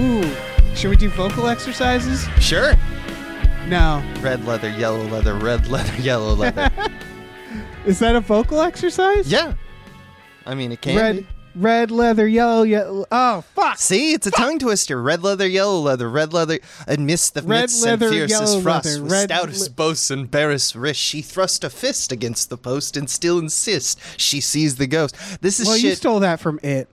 Ooh. Should we do vocal exercises? Sure. No. Red leather, yellow leather, red leather, yellow leather. Is that a vocal exercise? yeah. I mean, it can Red, be. red leather, yellow, yellow. Oh, fuck. See, it's a tongue twister. Red leather, yellow leather, red leather, amidst the Red midst and fiercest frost, leather, with stoutest le- boasts and barest wrist, she thrust a fist against the post and still insists she sees the ghost. This is Well, you stole that from it.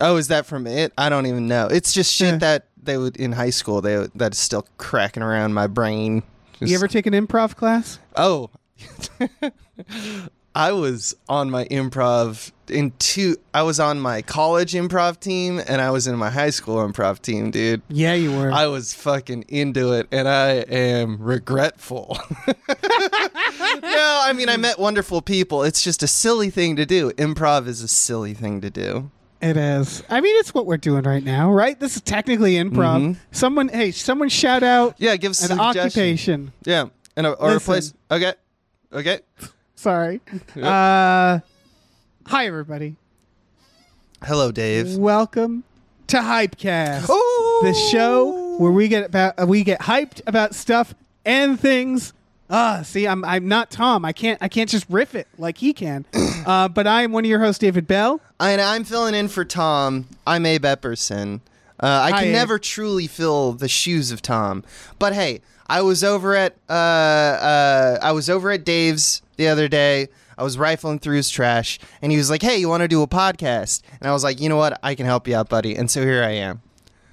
Oh, is that from it? I don't even know. It's just shit Yeah. that they would in high school. They would- that's still cracking around my brain. You ever take an improv class? Oh, I was on my improv in two. I was on my college improv team and I was in my high school improv team, dude. Yeah, you were. I was fucking into it and I am regretful. no, I mean, I met wonderful people. It's just a silly thing to do. Improv is a silly thing to do. It is. I mean, it's what we're doing right now, right? This is technically improv. Mhm. Someone, hey, someone shout out Yeah, give us an suggestion. occupation. Yeah, and a, or a place. Okay. Okay. Sorry. Uh, hi, everybody. Hello, Dave. Welcome to Hypecast. Oh, the show where we get about we get hyped about stuff and things. Ah, see, I'm I'm not Tom. I can't I can't just riff it like he can. uh, but I am one of your hosts, David Bell. And I'm filling in for Tom. I'm Abe Epperson. Uh, I can never truly fill the shoes of Tom. But hey, I was over at uh, uh, I was over at Dave's the other day. I was rifling through his trash, and he was like, "Hey, you want to do a podcast?" And I was like, "You know what? I can help you out, buddy." And so here I am.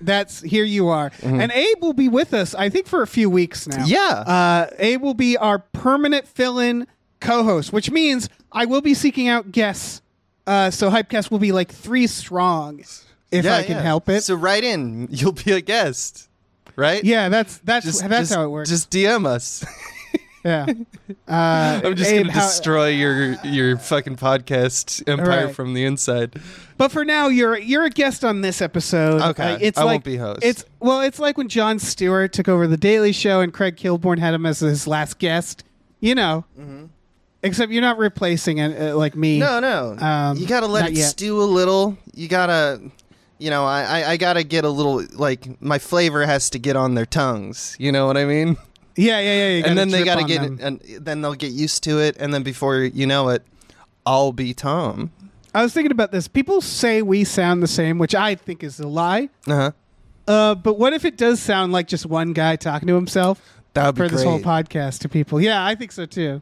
That's here you are, and Abe will be with us. I think for a few weeks now. Mm-hmm. Yeah. Uh, Abe will be our permanent fill-in co-host, which means I will be seeking out guests. Uh, so Hypecast will be like three strong, if yeah, I can yeah. help it. So write in. You'll be a guest, right? yeah, that's that's Just, that's just- how it works. Just DM us. yeah. Uh, I'm just Abe, gonna how- destroy your your fucking podcast empire Right. from the inside. But for now, you're you're a guest on this episode. Okay. Uh, it's I like, won't be host. It's well, it's like when Jon Stewart took over the Daily Show and Craig Kilborn had him as his last guest. You know, except you're not replacing it uh, like me. No, no. Um, you gotta let it yet. stew a little. You gotta, you know, I, I, I gotta get a little like my flavor has to get on their tongues. You know what I mean? Yeah, yeah, yeah. and then they gotta get, them. and then they'll get used to it, and then before you know it, I'll be Tom. I was thinking about this. People say we sound the same, which I think is a lie. Uh huh. Uh, but what if it does sound like just one guy talking to himself That would be for this whole podcast to people? Yeah, I think so too.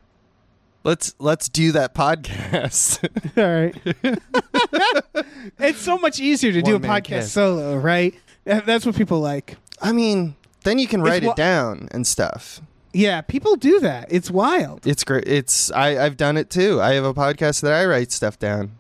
Let's let's do that podcast. All right. it's so much easier to do a podcast cast. solo, right? That's what people like. I mean, then you can write wa- it down and stuff. Yeah, people do that. It's wild. It's great. It's I I've done it too. I have a podcast that I write stuff down.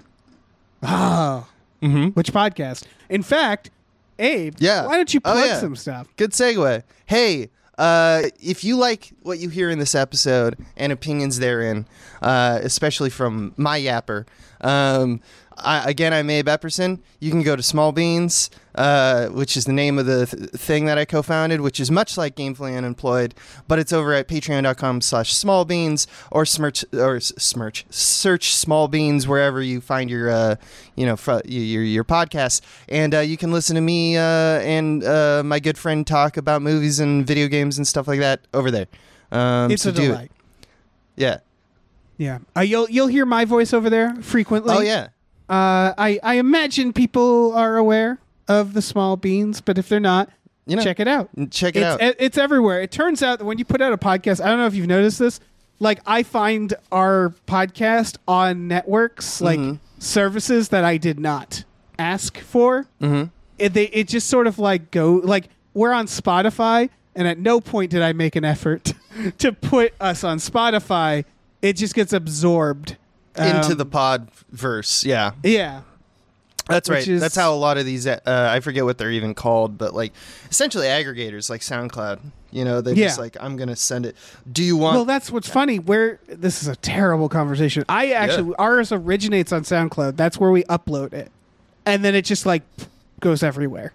Oh, Mm-hmm. which podcast? In fact, Abe, Yeah. why don't you Oh, plug yeah. some stuff? Good segue. Hey, uh, if you like what you hear in this episode and opinions therein, uh, especially from my yapper, um, I, again, I'm Abe Epperson. You can go to Small Beans, uh, which is the name of the th- thing that I co-founded, which is much like Gamefully Unemployed, but it's over at patreon.com slash small beans or smirch or smirch search small beans wherever you find your uh, you know fr- your your podcasts and uh, you can listen to me uh, and uh, my good friend talk about movies and video games and stuff like that over there um, It's so a do it. delight. Yeah. Yeah, uh, you'll you'll hear my voice over there frequently. Oh yeah. Uh, I I imagine people are aware of the small beans, but if they're not, You know, check it out. Check it it's, out. it- It's everywhere. It turns out that when you put out a podcast, I don't know if you've noticed this. Like I find our podcast on networks, like Mm-hmm. services that I did not ask for. Mm-hmm. It they it just sort of like go like we're on Spotify, and at no point did I make an effort to put us on Spotify. It just gets absorbed into Um, the pod verse. Yeah. yeah. That's right. is- That's how a lot of these uh, I forget what they're even called, but like essentially aggregators like SoundCloud. You know, they just Yeah. like I'm going to send it. Do you want Well, that's what's funny. Where this is a terrible conversation. I actually ours originates on SoundCloud. That's where we upload it, and then it just like goes everywhere.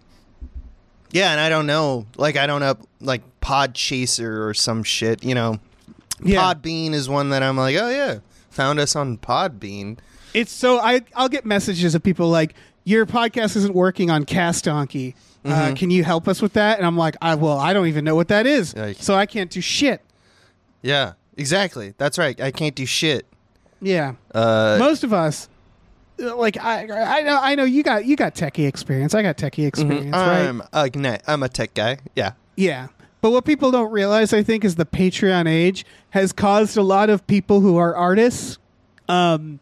Yeah, and I don't know. Like I don't up like Podchaser or some shit, you know. Yeah, Podbean is one that I'm like, "Oh yeah, found us on Podbean." it's so I I'll get messages of people like your podcast isn't working on Cast Donkey. Uh, can you help us with that? And I'm like, I well, I don't even know what that is, Like- so I can't do shit. Yeah, exactly. That's right. I can't do shit. Yeah, Uh most of us. uh, Like I, I know, I know you got you got techie experience. I got techie experience, right? I'm a, I'm a tech guy. Yeah. Yeah. But what people don't realize, I think, is the Patreon age has caused a lot of people who are artists um,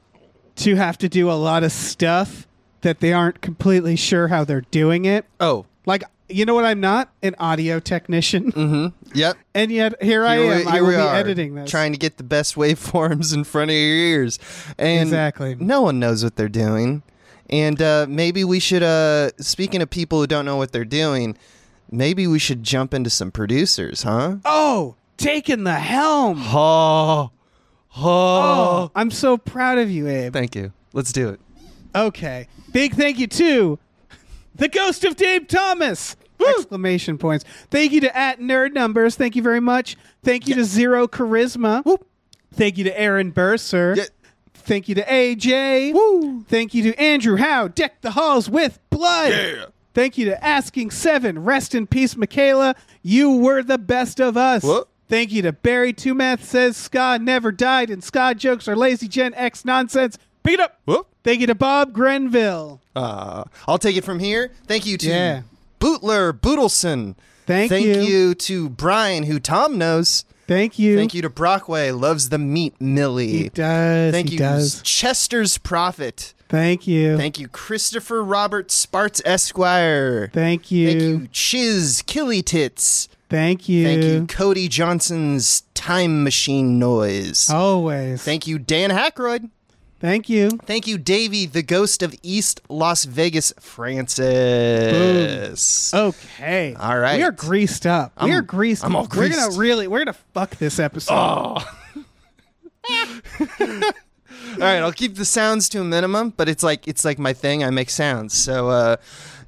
to have to do a lot of stuff that they aren't completely sure how they're doing it. Oh. Like, you know what? I'm not an audio technician, Yep. and yet here, I am. we- I here will be are, editing this. trying to get the best waveforms in front of your ears, and Exactly. no one knows what they're doing. And uh, maybe we should. Uh, speaking of people who don't know what they're doing, maybe we should jump into some producers, huh? oh, taking the helm. Oh, Oh, I'm so proud of you, Abe. Thank you. Let's do it. Okay. Big thank you to the ghost of Dave Thomas. Exclamation points. Thank you to at Nerd Numbers. Thank you very much. Thank you to Zero Charisma. Thank you to Aaron Burser. Yeah. Thank you to AJ. Woo. Thank you to Andrew Howe. Deck the halls with blood. Thank you to Asking Seven. Rest in peace, Michaela. You were the best of us. Whoop. Thank you to Barry Two Math says Ska never died and Ska jokes are lazy Gen X nonsense. Pick it up. Whoop. Thank you to Bob Grenville. Uh, I'll take it from here. Thank you to Yeah. Bootler Bootleson. Thank Thank you. you to Brian, who Tom knows. Thank you. Thank you to Brockway, loves the meat Millie. He does. Thank he you, does. Chester's Prophet. Thank you. Thank you, Christopher Robert Sparts Esquire. Thank you. Thank you, Chiz Killy Tits. Thank you. Thank you, Cody Johnson's Time Machine Noise. Always. Thank you, Dan Hackroyd. Thank you. Thank you, Davey, the ghost of East Las Vegas, Francis. Okay. All right. We are greased up. we I'm- are greased. I'm all greased. We're gonna really. We're gonna fuck this episode. Oh. All right, I'll keep the sounds to a minimum, but it's like it's like my thing. I make sounds, so uh,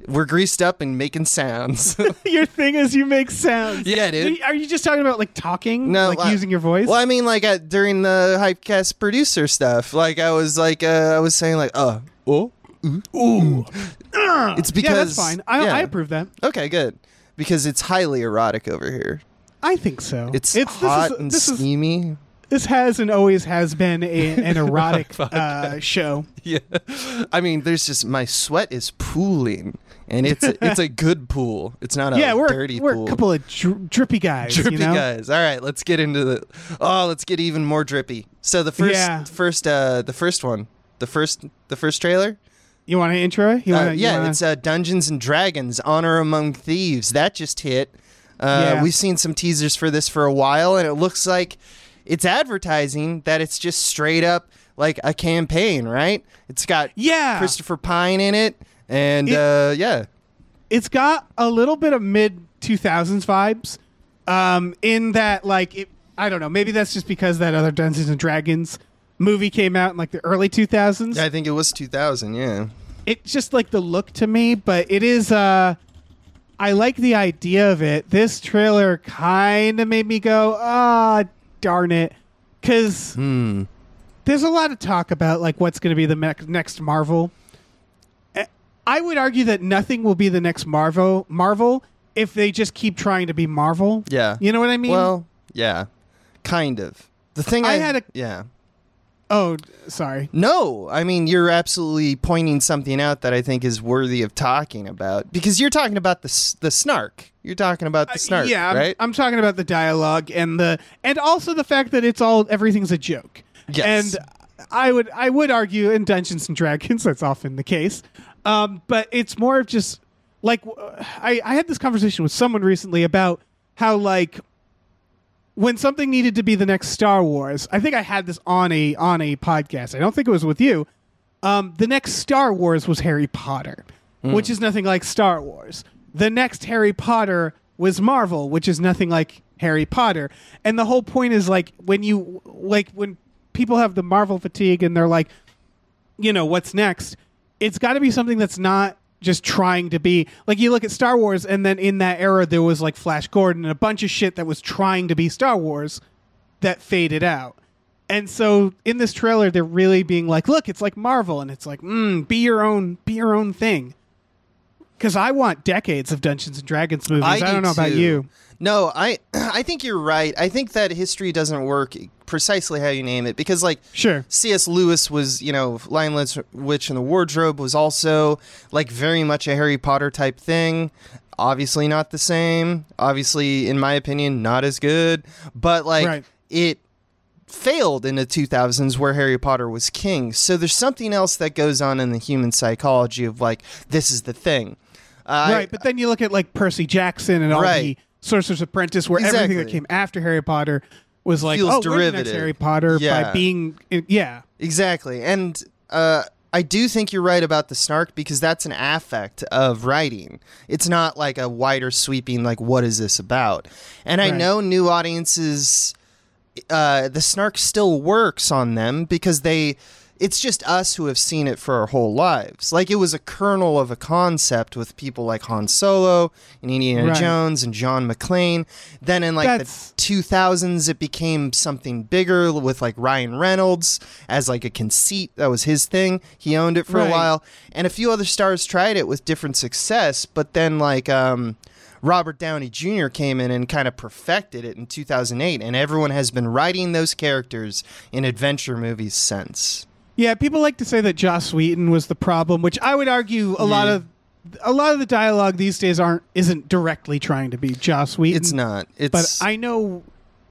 we're greased up and making sounds. Your thing is you make sounds. Yeah, dude. Are you just talking about like talking? No, like using your voice. well, I mean, like uh, during the Hypecast producer stuff, like I was like uh, I was saying like uh oh ooh, ooh. It's because yeah, that's fine. I, yeah. I approve that. Okay, good. Because it's highly erotic over here. I think so. It's, this hot is, and this is steamy. This has and always has been a, an erotic uh, show. Yeah, I mean, there's just my sweat is pooling, and it's a, it's a good pool. It's not a yeah, we're dirty we're pool. a couple of dri- drippy guys. drippy you know? guys. All right, let's get into the. Oh, let's get even more drippy. So the first, Yeah. first, uh, the first one, the first, the first trailer. You want an intro? You Uh, wanna, you yeah, wanna- it's uh, Dungeons and Dragons: Honor Among Thieves. That just hit. Uh, Yeah. We've seen some teasers for this for a while, and it looks like it's advertising that it's just straight up like a campaign, right? It's got yeah. Christopher Pine in it, and It- uh, yeah, it's got a little bit of mid 2000s vibes um in that like it, i don't know maybe that's just because that other dungeons and dragons movie came out in like the early 2000s I think it was 2000. Yeah, it's just like the look to me but it is uh i like the idea of it this trailer kind of made me go ah darn it because hmm. there's a lot of talk about like what's going to be the me- next Marvel. Eh, I would argue that nothing will be the next Marvel. Marvel if they just keep trying to be Marvel. Yeah. you know what I mean. Well, yeah, kind of. The thing I, I had a- yeah. Oh, sorry. No, I mean you're absolutely pointing something out that I think is worthy of talking about because you're talking about the the snark. You're talking about the snark, Uh, yeah, I'm. I'm talking about the dialogue and the and also the fact that it's all everything's a joke. Yes. And I would I would argue in Dungeons and Dragons that's often the case. Um, but it's more of just like I I had this conversation with someone recently about how like when something needed to be the next Star Wars, I think I had this on a on a podcast. I don't think it was with you. Um, the next Star Wars was Harry Potter, which is nothing like Star Wars. The next Harry Potter was Marvel, which is nothing like Harry Potter. And the whole point is like when you like when people have the Marvel fatigue and they're like, you know, what's next? It's got to be something that's not just trying to be like you look at Star Wars and then in that era there was like Flash Gordon and a bunch of shit that was trying to be Star Wars that faded out. And so in this trailer they're really being like, look, it's like Marvel and it's like, mm, be your own be your own thing. Cuz I want decades of Dungeons and Dragons movies. I, do don't know about you. No, I I think you're right. I think that history doesn't work precisely how you name it because like Sure. C.S. Lewis was, you know, Lionel's Witch in the Wardrobe was also like very much a Harry Potter type thing. Obviously not the same. Obviously, in my opinion, not as good. But like Right. it failed in the 2000s where Harry Potter was king. So there's something else that goes on in the human psychology of like this is the thing. Uh, right, but then you look at like Percy Jackson and all Right. the Sorcerer's Apprentice, where everything that came after Harry Potter was like, Feels oh, we're the next derivative. Harry Potter by being, yeah, Exactly. And uh, I do think you're right about the snark because that's an affect of writing. It's not like a wider sweeping, like, what is this about? And I know new audiences, uh, the snark still works on them because they. It's just us who have seen it for our whole lives. Like it was a kernel of a concept with people like Han Solo and Indiana Right. Jones and John McClane. Then in like That's- the 2000s it became something bigger with like Ryan Reynolds as like a conceit that was his thing he owned it for Right. a while and a few other stars tried it with different success but then like um Robert Downey Jr. came in and kind of perfected it in 2008 and everyone has been writing those characters in adventure movies since yeah. People like to say that Joss Whedon was the problem, which I would argue a lot of a lot of the dialogue these days aren't isn't directly trying to be Joss Whedon. it's not It's but I know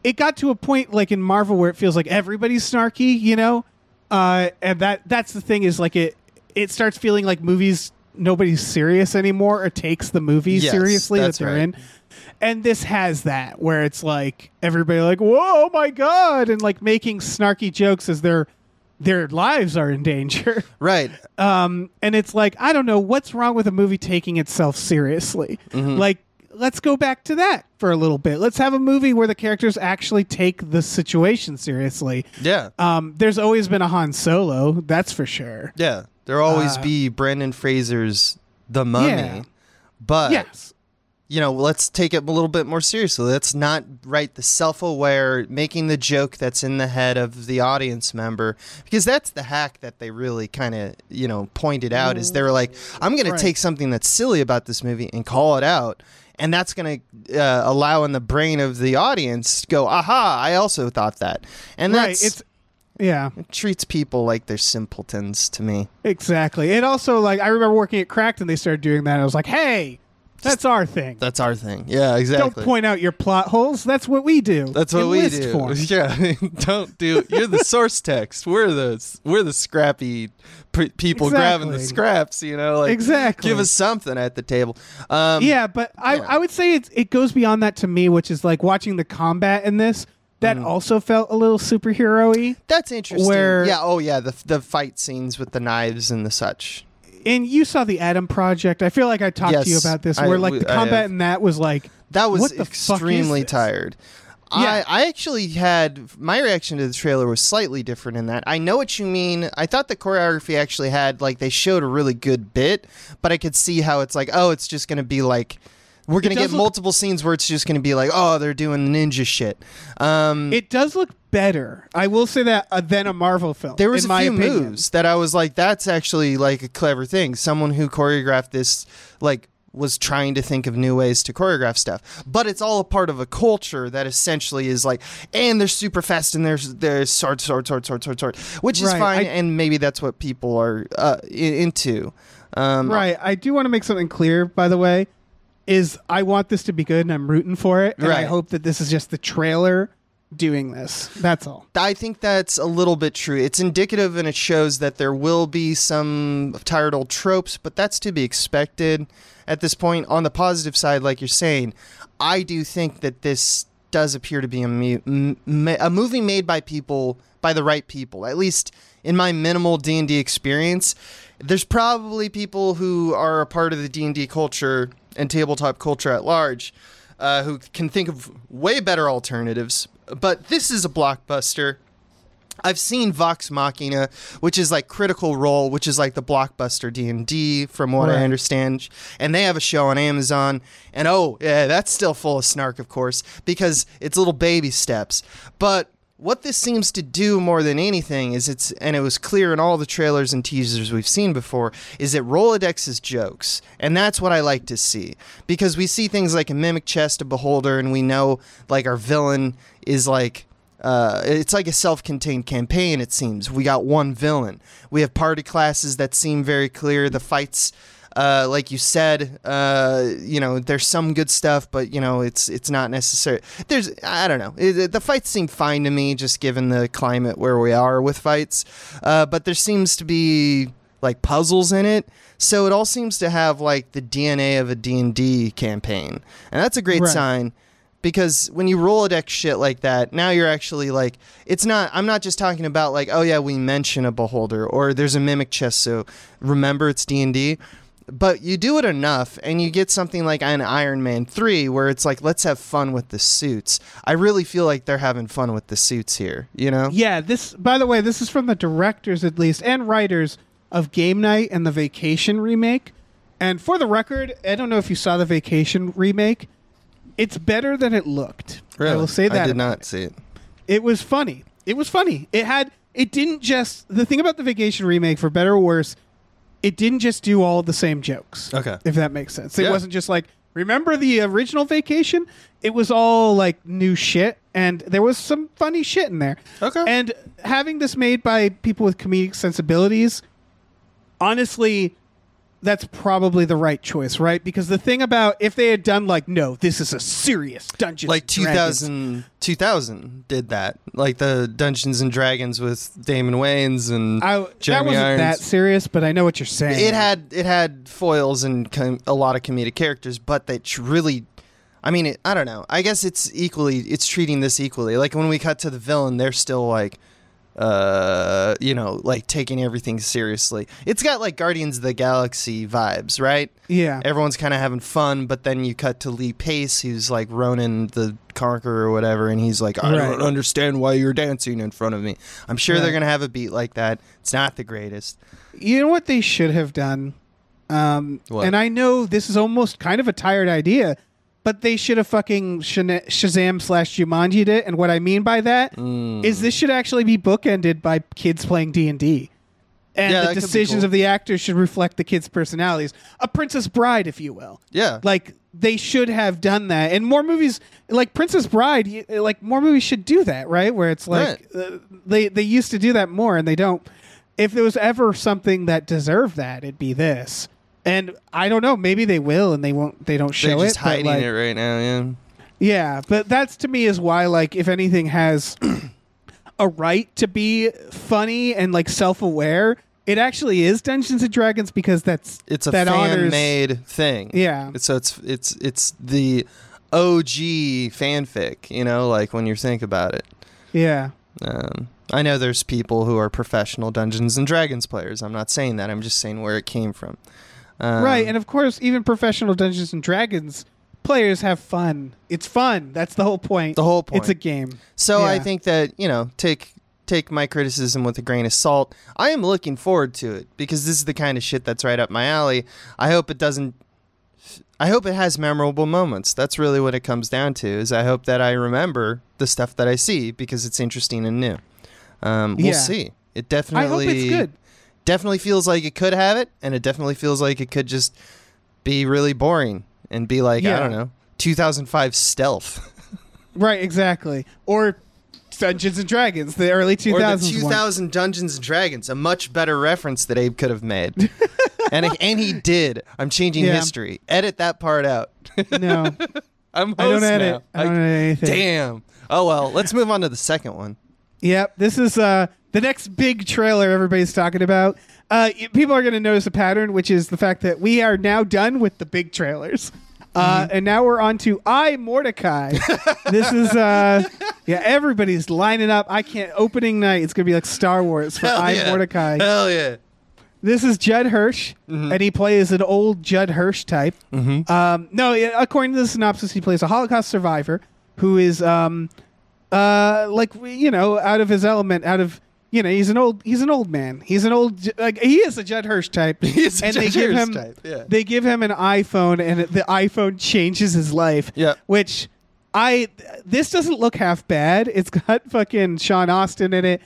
it got to a point like in Marvel where it feels like everybody's snarky, you know, uh, and that that's the thing is like it it starts feeling like movies nobody's serious anymore or takes the movie Yes, seriously that that's they're right. in. And this has that where it's like everybody like, whoa, my god, and like making snarky jokes as their their lives are in danger. right Um, and it's like I don't know what's wrong with a movie taking itself seriously. Mm-hmm. Like, let's go back to that for a little bit. Let's have a movie where the characters actually take the situation seriously. yeah Um, there's always been a Han Solo, that's for sure. yeah there'll always Uh, be Brendan Fraser's The Mummy Yeah. but yes, you know, let's take it a little bit more seriously. Let's not write the self aware, making the joke that's in the head of the audience member, because that's the hack that they really kind of, you know, pointed out is they were like, I'm going Right. to take something that's silly about this movie and call it out. And that's going to uh, allow in the brain of the audience to go, aha, I also thought that. And right. that's, It's yeah, it treats people like they're simpletons to me. exactly. It also like I remember working at Cracked and they started doing that. I was like, hey, that's our thing. That's our thing. Yeah, exactly. Don't point out your plot holes. That's what we do. That's what in we do. form. Yeah, don't do. You're the source text. We're the we're the scrappy p- people grabbing the scraps. You know, like Exactly. Give us something at the table. Um, yeah, but I, yeah. I would say it's, it goes beyond that to me, which is like watching the combat in this. That Mm-hmm. also felt a little superhero-y. that's interesting. Where- yeah. Oh yeah. The the fight scenes with the knives and the such. And you saw the Adam Project. I feel like I talked to you about this, I- where like the combat in that was like That was what the fuck is extremely tired. Yeah. I, I actually had my reaction to the trailer was slightly different in that. I know what you mean. I thought the choreography actually had like they showed a really good bit, but I could see how it's like, oh, it's just gonna be like we're gonna get look- multiple scenes where it's just gonna be like, oh, they're doing ninja shit. Um, It does look better. I will say that uh, than a Marvel film. there was in a my few opinion. moves that I was like, that's actually like a clever thing. Someone who choreographed this like was trying to think of new ways to choreograph stuff. But it's all a part of a culture that essentially is like, and they're super fast and there's there's sword, sword, sword, sword, sword, sword, which is Right, fine, I- and maybe that's what people are uh, into. Um, Right. I do want to make something clear, by the way, is I want this to be good and I'm rooting for it. And I hope that this is just the trailer doing this. That's all. I think that's a little bit true. It's indicative and it shows that there will be some tired old tropes, but that's to be expected at this point. On the positive side, like you're saying, I do think that this does appear to be a, mu- a movie made by people, by the right people. At least in my minimal D&D experience, there's probably people who are a part of the D&D culture and tabletop culture at large uh, who can think of way better alternatives. But this is a blockbuster. I've seen Vox Machina, which is like Critical Role, which is like the blockbuster D and D, from what Right. I understand, and they have a show on Amazon. And oh, yeah, that's still full of snark, of course, because it's little baby steps. But what this seems to do more than anything is it's, and it was clear in all the trailers and teasers we've seen before, is it Rolodex's jokes, and that's what I like to see because we see things like a mimic chest, a beholder, and we know like our villain is like uh, it's like a self-contained campaign. It seems we got one villain. We have party classes that seem very clear. The fights, uh, like you said, uh, you know, there's some good stuff, but you know, it's it's not necessary. There's I don't know. It, it- the fights seem fine to me, just given the climate where we are with fights. Uh, but there seems to be like puzzles in it. So it all seems to have like the DNA of a D&D campaign. And that's a great Right. sign because when you roll a Rolodex shit like that, now you're actually like, it's not, I'm not just talking about like, oh yeah, we mention a beholder or there's a mimic chest, so remember it's D&D. But you do it enough and you get something like an Iron Man 3 where it's like, let's have fun with the suits. I really feel like they're having fun with the suits here, you know? Yeah, this by the way, this is from the directors at least and writers of Game Night and the Vacation remake. And for the record, I don't know if you saw the Vacation remake. It's better than it looked. I will say that. I did not it. see it. It was funny. It was funny. It had it didn't just the thing about the Vacation remake for better or worse, it didn't just do all the same jokes. Okay. If that makes sense. It Yeah. wasn't just like remember the original Vacation? It was all like new shit and there was some funny shit in there. Okay. And having this made by people with comedic sensibilities, honestly, that's probably the right choice, right? Because the thing about if they had done like, no, this is a serious Dungeons like and Dragons. 2000, 2000 did that. Like the dungeons and dragons with damon wayans and I, that wasn't irons. that serious, but I know what you're saying. it had it had foils and com- a lot of comedic characters but they tr- really i mean it, i don't know. I guess it's equally it's treating this equally. Like when we cut to the villain they're still like uh you know like taking everything seriously it's got like guardians of the galaxy vibes right yeah. everyone's kind of having fun, but then you cut to Lee Pace, who's like Ronan the Conqueror or whatever, and he's like, I Right. don't understand why you're dancing in front of me. I'm sure Right. they're gonna have a beat like that. It's not the greatest. You know what they should have done? Um? And I know this is almost kind of a tired idea, but they should have fucking Shazam slash Jumanji'd it. And what I mean by that is Mm. this should actually be bookended by kids playing D and D. And the that could be decisions cool. of the actors should reflect the kids' personalities. A Princess Bride, if you will. Yeah, Like they should have done that, and more movies like Princess Bride, like more movies should do that, right? Where it's like uh, they they used to do that more, and they don't. If there was ever something that deserved that, it'd be this. And I don't know, maybe they will, and they won't. They don't show they're just it. but, hiding like- it right now. Yeah, yeah, but that's to me is why like if anything has a right to be funny and like self-aware, it actually is Dungeons and Dragons because that's it's a that honors fan-made thing. Yeah. so it's it's it's the OG fanfic. You know, like when you think about it. Yeah. Um, I know there's people who are professional Dungeons and Dragons players. I'm not saying that. I'm just saying where it came from. Um, right, and of course even professional Dungeons and Dragons players have fun. It's fun. That's the whole point. The whole point. It's a game. So I think that you know take take my criticism with a grain of salt. I am looking forward to it because this is the kind of shit that's right up my alley. I hope it doesn't. I hope it has memorable moments. That's really what it comes down to. Is I hope that I remember the stuff that I see because it's interesting and new. Um, we'll Yeah. see. It definitely. I hope it's good. Definitely feels like it could have it, and it definitely feels like it could just be really boring and be like I don't know 2005 stealth Right, exactly. Or Dungeons and Dragons, the early 2000s or the one. 2000 Dungeons and Dragons, a much better reference that Abe could have made. and and he did. I'm changing Yeah. history. Edit that part out. No, I'm I don't edit. now. I don't edit anything. Damn. Oh well, let's move on to the second one. Yep, this is uh, the next big trailer everybody's talking about. Uh, people are going to notice a pattern, which is the fact that we are now done with the big trailers. Uh, Mm-hmm. and now we're on to I Mordecai. this is uh, yeah, everybody's lining up. I can't opening night. It's gonna be like Star Wars for Hell I yeah. Mordecai. Hell yeah. This is Judd Hirsch, Mm-hmm. and he plays an old Judd Hirsch type. Um, no, according to the synopsis, he plays a Holocaust survivor who is, um, uh, like you know, out of his element, out of you know, he's an old, he's an old man. He's an old, like he is a Judd Hirsch type. He is a and they Judd give Hirsch him, type, yeah. they give him an iPhone, and the iPhone changes his life. Yeah. which. I this doesn't look half bad. It's got fucking Sean Astin in it.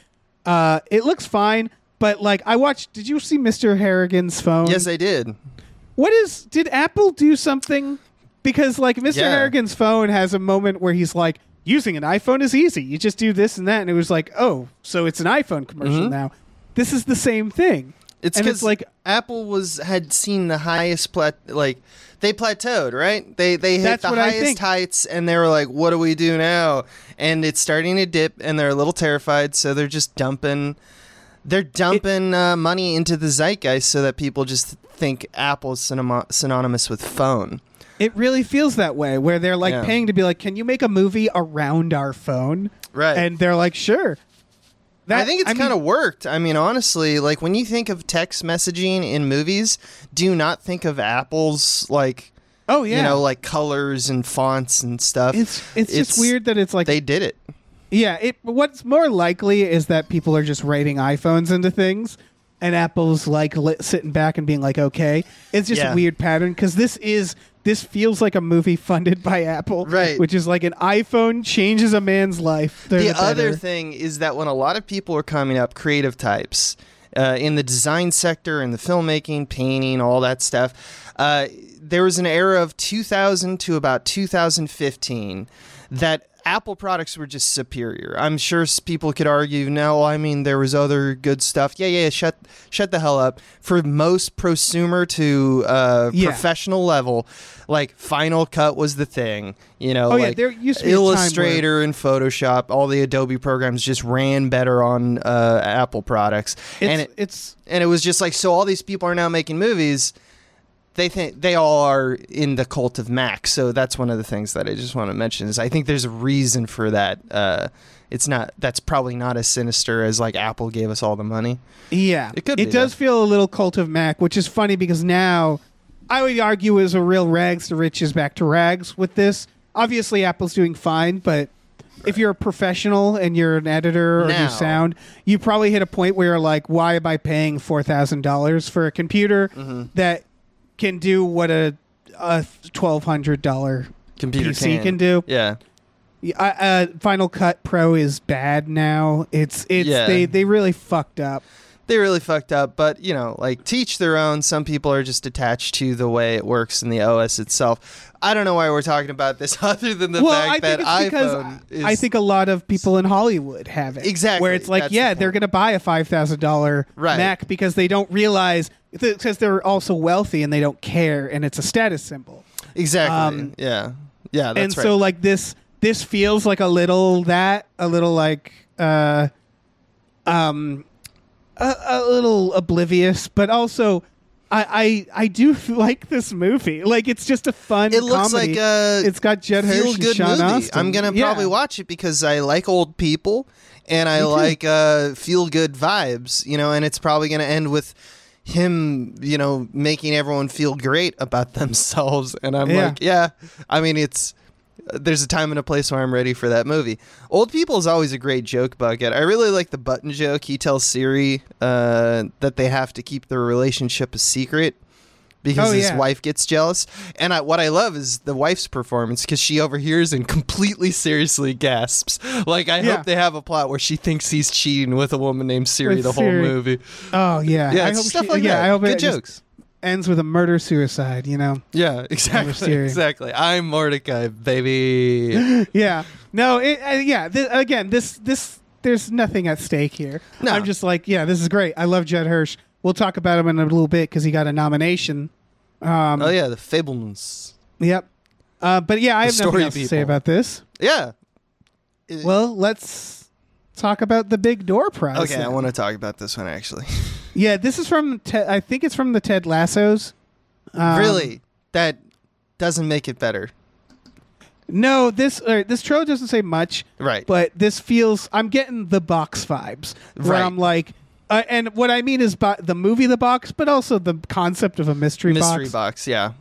Uh, it looks fine, but like I watched. Did you see Mr. Harrigan's phone? Yes, I did. What is? Did Apple do something? Because like Mr. Yeah. Harrigan's phone has a moment where he's like, using an iPhone is easy. You just do this and that, and it was like, oh, so it's an iPhone commercial now. This is the same thing. Mm-hmm. It's because like Apple was had seen the highest plat like they plateaued, right? They they hit the highest heights and they were like, "What do we do now?" And it's starting to dip, and they're a little terrified, so they're just dumping they're dumping uh, money into the zeitgeist so that people just think Apple's synony- synonymous with phone. It really feels that way, where they're like Yeah. paying to be like, can you make a movie around our phone? Right. And they're like, sure. That- I think it's mean, kind of worked. I mean, honestly, like when you think of text messaging in movies, do you not think of Apple's like Oh yeah. you know like colors and fonts and stuff? it's it's, just weird that it's like they did it. Yeah, it. What's more likely is that people are just writing iPhones into things, and Apple's like li- sitting back and being like, "Okay." It's just Yeah. a weird pattern because this is this feels like a movie funded by Apple, Right. Which is like an iPhone changes a man's life. the other thing is that when a lot of people are coming up, creative types uh, in the design sector, in the filmmaking, painting, all that stuff, uh, there was an era of 2000 to about 2015 that Apple products were just superior. I'm sure people could argue, no, I mean there was other good stuff. Yeah, yeah, shut shut the hell up. For most prosumer to uh, Yeah. professional level, like Final Cut was the thing. You know, Oh, yeah, like there used to be time where- Illustrator and Photoshop, all the Adobe programs just ran better on uh, Apple products, It's, and it it's and it was just like so. All these people are now making movies. They think they all are in the cult of Mac. So that's one of the things that I just want to mention is I think there's a reason for that. Uh, it's not that's probably not as sinister as like Apple gave us all the money. yeah. It could It does feel a little cult of Mac, which is funny because now I would argue is a real rags to riches back to rags with this. Obviously, Apple's doing fine, but if you're a professional and you're an editor or Now. do sound, you probably hit a point where you're like, why am I paying four thousand dollars for a computer Mm-hmm. that can do what a a twelve hundred dollar Computer PC can do? Yeah. I, uh, Final Cut Pro is bad now. It's it's Yeah. they they really fucked up. They really fucked up but you know like teach their own. Some people are just attached to the way it works in the os itself. I don't know why we're talking about this other than the well, fact I that think it's because iphone is I think a lot of people in Hollywood have it. Exactly, Where it's like, yeah, the they're going to buy a five thousand dollar. Mac because they don't realize because they're also wealthy and they don't care, and it's a status symbol. exactly. Um, yeah. Yeah that's and right. so, like this, this feels like a little that, a little like, uh, um, a, a little oblivious, but also. I, I, I do like this movie. Like it's just a fun. it looks comedy. like a it's got Judd Hirsch and good Sean movie Astin. i'm gonna Yeah. probably watch it because i like old people and i like uh feel good vibes you know and it's probably gonna end with him you know making everyone feel great about themselves and i'm Yeah. like yeah i mean it's there's a time and a place where I'm ready for that movie. Old People is always a great joke bucket. I really like the button joke. He tells Siri uh, that they have to keep their relationship a secret because Oh, his yeah. wife gets jealous. And I, what I love is the wife's performance because she overhears and completely seriously gasps. Like I Yeah. hope they have a plot where she thinks he's cheating with a woman named Siri With the whole movie. Oh yeah, Yeah, I hope stuff she- like yeah, that. I hope Good it just- jokes. Ends with a murder suicide. You know. Yeah, exactly. Exactly. I'm Mordecai, baby. Yeah. No. It, uh, yeah. Th- again, this this there's nothing at stake here. No. I'm just like, yeah, this is great. I love Judd Hirsch. We'll talk about him in a little bit because he got a nomination. Um, oh yeah, the Fabelmans. Yep. Uh, but yeah, I have nothing else to say about this. Yeah. It- Well, let's talk about the Big Door Prize. okay, I want to talk about this one actually. Yeah, this is from. Te- I think it's from the Ted Lasso's. Um, really, that doesn't make it better. No, this uh, this trailer doesn't say much. Right. But this feels. I'm getting the box vibes. Where Right. I'm like. Uh, and what I mean is bo- the movie The Box, but also the concept of a mystery, mystery box. box. yeah.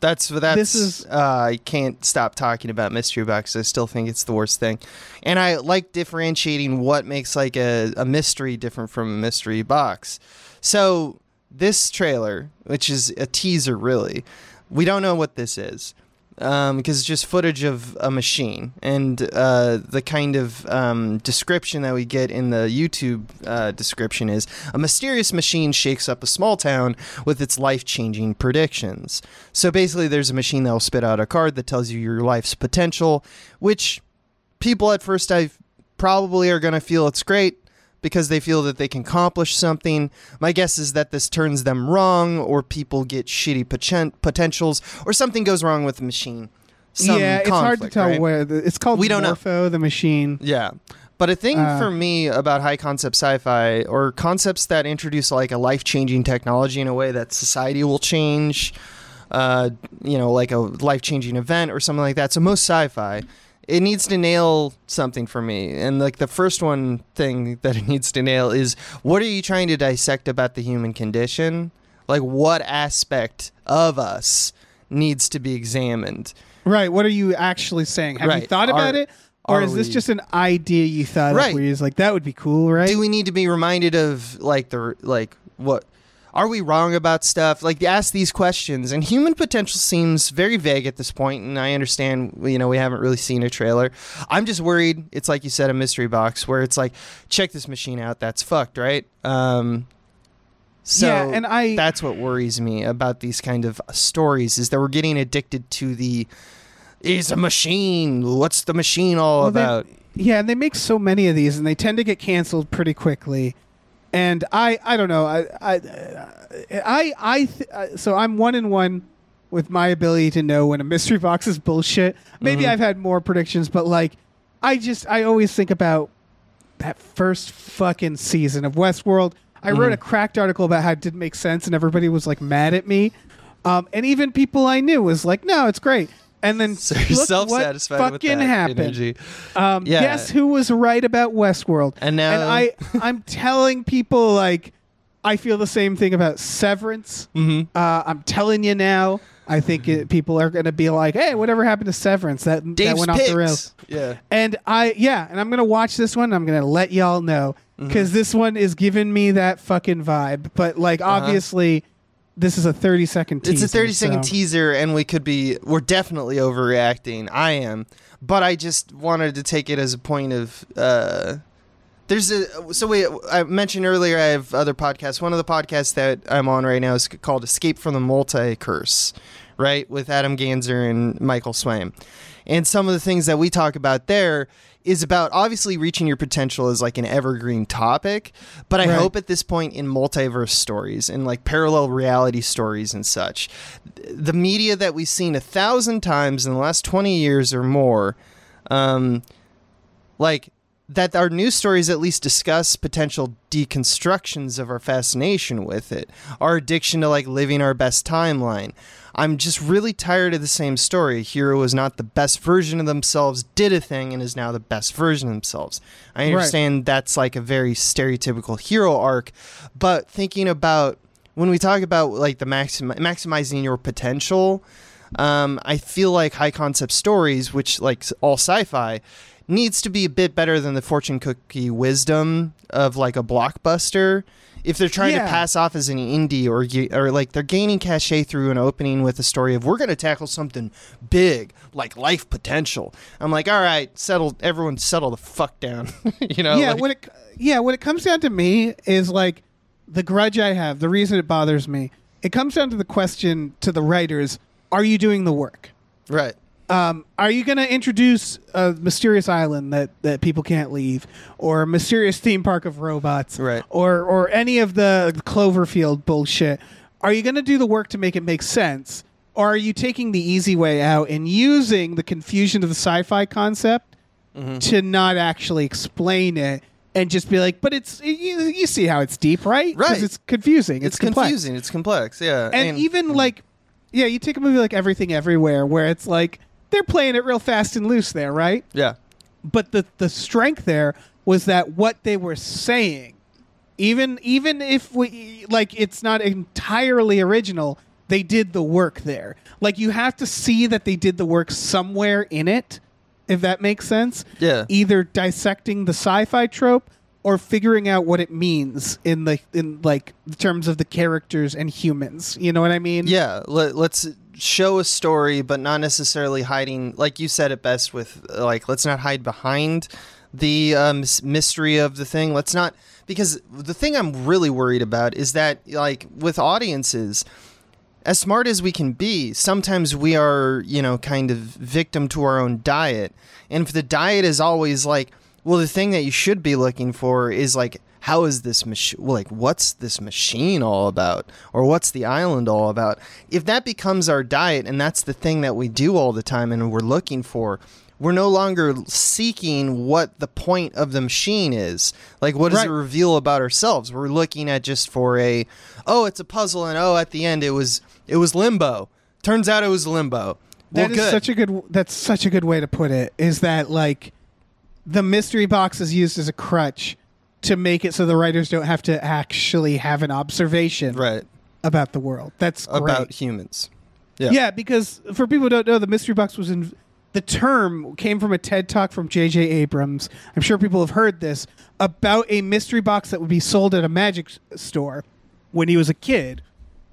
That's that's. This is- Uh, I can't stop talking about mystery box. I still think it's the worst thing, and I like differentiating what makes like a, a mystery different from a mystery box. So this trailer, which is a teaser, really, we don't know what this is. Um, because it's just footage of a machine and uh, the kind of um, description that we get in the YouTube uh, description is a mysterious machine shakes up a small town with its life changing predictions. So basically, there's a machine that will spit out a card that tells you your life's potential, which people at first I probably are going to feel it's great because they feel that they can accomplish something. My guess is that this turns them wrong, or people get shitty poten- potentials, or something goes wrong with the machine. Some yeah, it's hard to tell right? where the, it's called. We don't know. Morpho, the machine. Yeah. But a thing Uh, for me about high concept sci fi or concepts that introduce like a life changing technology in a way that society will change, uh, you know, like a life changing event or something like that. So most sci fi, it needs to nail something for me. And like the first one thing that it needs to nail is what are you trying to dissect about the human condition? Like what aspect of us needs to be examined? Right. What are you actually saying? Have you thought about Are- it, or is this we- just an idea you thought Right. up where you're like that would be cool, right? do we need to be reminded of like the like what are we wrong about stuff? Like ask these questions and human potential seems very vague at this point and i understand you know we haven't really seen a trailer. I'm just worried it's like you said a mystery box where it's like check this machine out that's fucked right? Um so Yeah, and I- that's what worries me about these kind of stories is that we're getting addicted to the is a machine? What's the machine all Well, they- about? Yeah, and they make so many of these, and they tend to get canceled pretty quickly. And I, I don't know, I, I, I, I th- uh, so I'm one in one with my ability to know when a mystery box is bullshit. Maybe Mm-hmm. I've had more predictions, but like, I just, I always think about that first fucking season of Westworld. I Mm-hmm. wrote a cracked article about how it didn't make sense, and everybody was like mad at me. Um, and even people I knew was like, "No, it's great." And then so look self-satisfied what with fucking that happened. energy. Um, Yeah. Guess who was right about Westworld? And now- and I, I'm telling people like, I feel the same thing about Severance. Mhm. Uh, I'm telling you now. I think it, people are going to be like, "Hey, whatever happened to Severance? That that went off the rails." Yeah. And I, yeah, and I'm gonna watch this one. I'm gonna let y'all know Mm-hmm. because this one is giving me that fucking vibe. But like, obviously, this is a 30 second teaser. It's a 30 second so- teaser, and we could be, we're definitely overreacting. I am. But I just wanted to take it as a point of, uh, there's a, so we, I mentioned earlier, I have other podcasts. One of the podcasts that I'm on right now is called Escape from the Multiverse, right? With Adam Ganser and Michael Swaim. And some of the things that we talk about there is about obviously reaching your potential is like an evergreen topic, but I Right. hope at this point in multiverse stories and like parallel reality stories and such, the media that we've seen a thousand times in the last 20 years or more, um, like that our news stories at least discuss potential deconstructions of our fascination with it, our addiction to like living our best timeline. I'm just really tired of the same story. A hero is not the best version of themselves, did a thing, and is now the best version of themselves. I Right. understand that's like a very stereotypical hero arc, but thinking about when we talk about like the maxim- maximizing your potential, um, I feel like high concept stories, which like all sci-fi, needs to be a bit better than the fortune cookie wisdom of like a blockbuster. If they're trying Yeah. to pass off as an indie or or like they're gaining cachet through an opening with a story of we're going to tackle something big like life potential. I'm like, all right, settle, everyone, settle the fuck down. you know? yeah, like- when it yeah, when it comes down to me is like the grudge I have, the reason it bothers me it comes down to the question to the writers: Are you doing the work? Right. Um, are you going to introduce a mysterious island that, that people can't leave, or a mysterious theme park of robots, Right. Or or any of the Cloverfield bullshit? Are you going to do the work to make it make sense, or are you taking the easy way out and using the confusion of the sci-fi concept Mm-hmm. to not actually explain it and just be like, but it's you, you see how it's deep, right? Right. It's confusing. It's, It's, confusing. It's complex. Yeah. And, even like, yeah, you take a movie like Everything Everywhere, where it's like they're playing it real fast and loose there, right? yeah. But the the strength there was that what they were saying, even even if we like it's not entirely original, they did the work there. Like you have to see that they did the work somewhere in it, if that makes sense. Yeah. Either dissecting the sci-fi trope or figuring out what it means in the in like terms of the characters and humans. You know what I mean? Yeah, let, let's show a story, but not necessarily hiding. Like you said it best with like, let's not hide behind the um, mystery of the thing. Let's not because the thing I'm really worried about is that like with audiences. As smart as we can be, sometimes we are, you know, kind of victim to our own diet. And if the diet is always like, well, the thing that you should be looking for is like, how is this machine? Like, what's this machine all about? Or what's the island all about? If that becomes our diet and that's the thing that we do all the time and we're looking for, we're no longer seeking what the point of the machine is. Like, what does Right. it reveal about ourselves? We're looking at just for a, oh, it's a puzzle, and oh, at the end it was it was limbo. Turns out it was limbo. That well, is good. such a good. That's such a good way to put it. Is that like the mystery box is used as a crutch to make it so the writers don't have to actually have an observation right about the world. That's great. about humans. Yeah. yeah. because for people who don't know, the mystery box was in. The term came from a TED talk from J.J. Abrams. I'm sure people have heard this about a mystery box that would be sold at a magic store when he was a kid,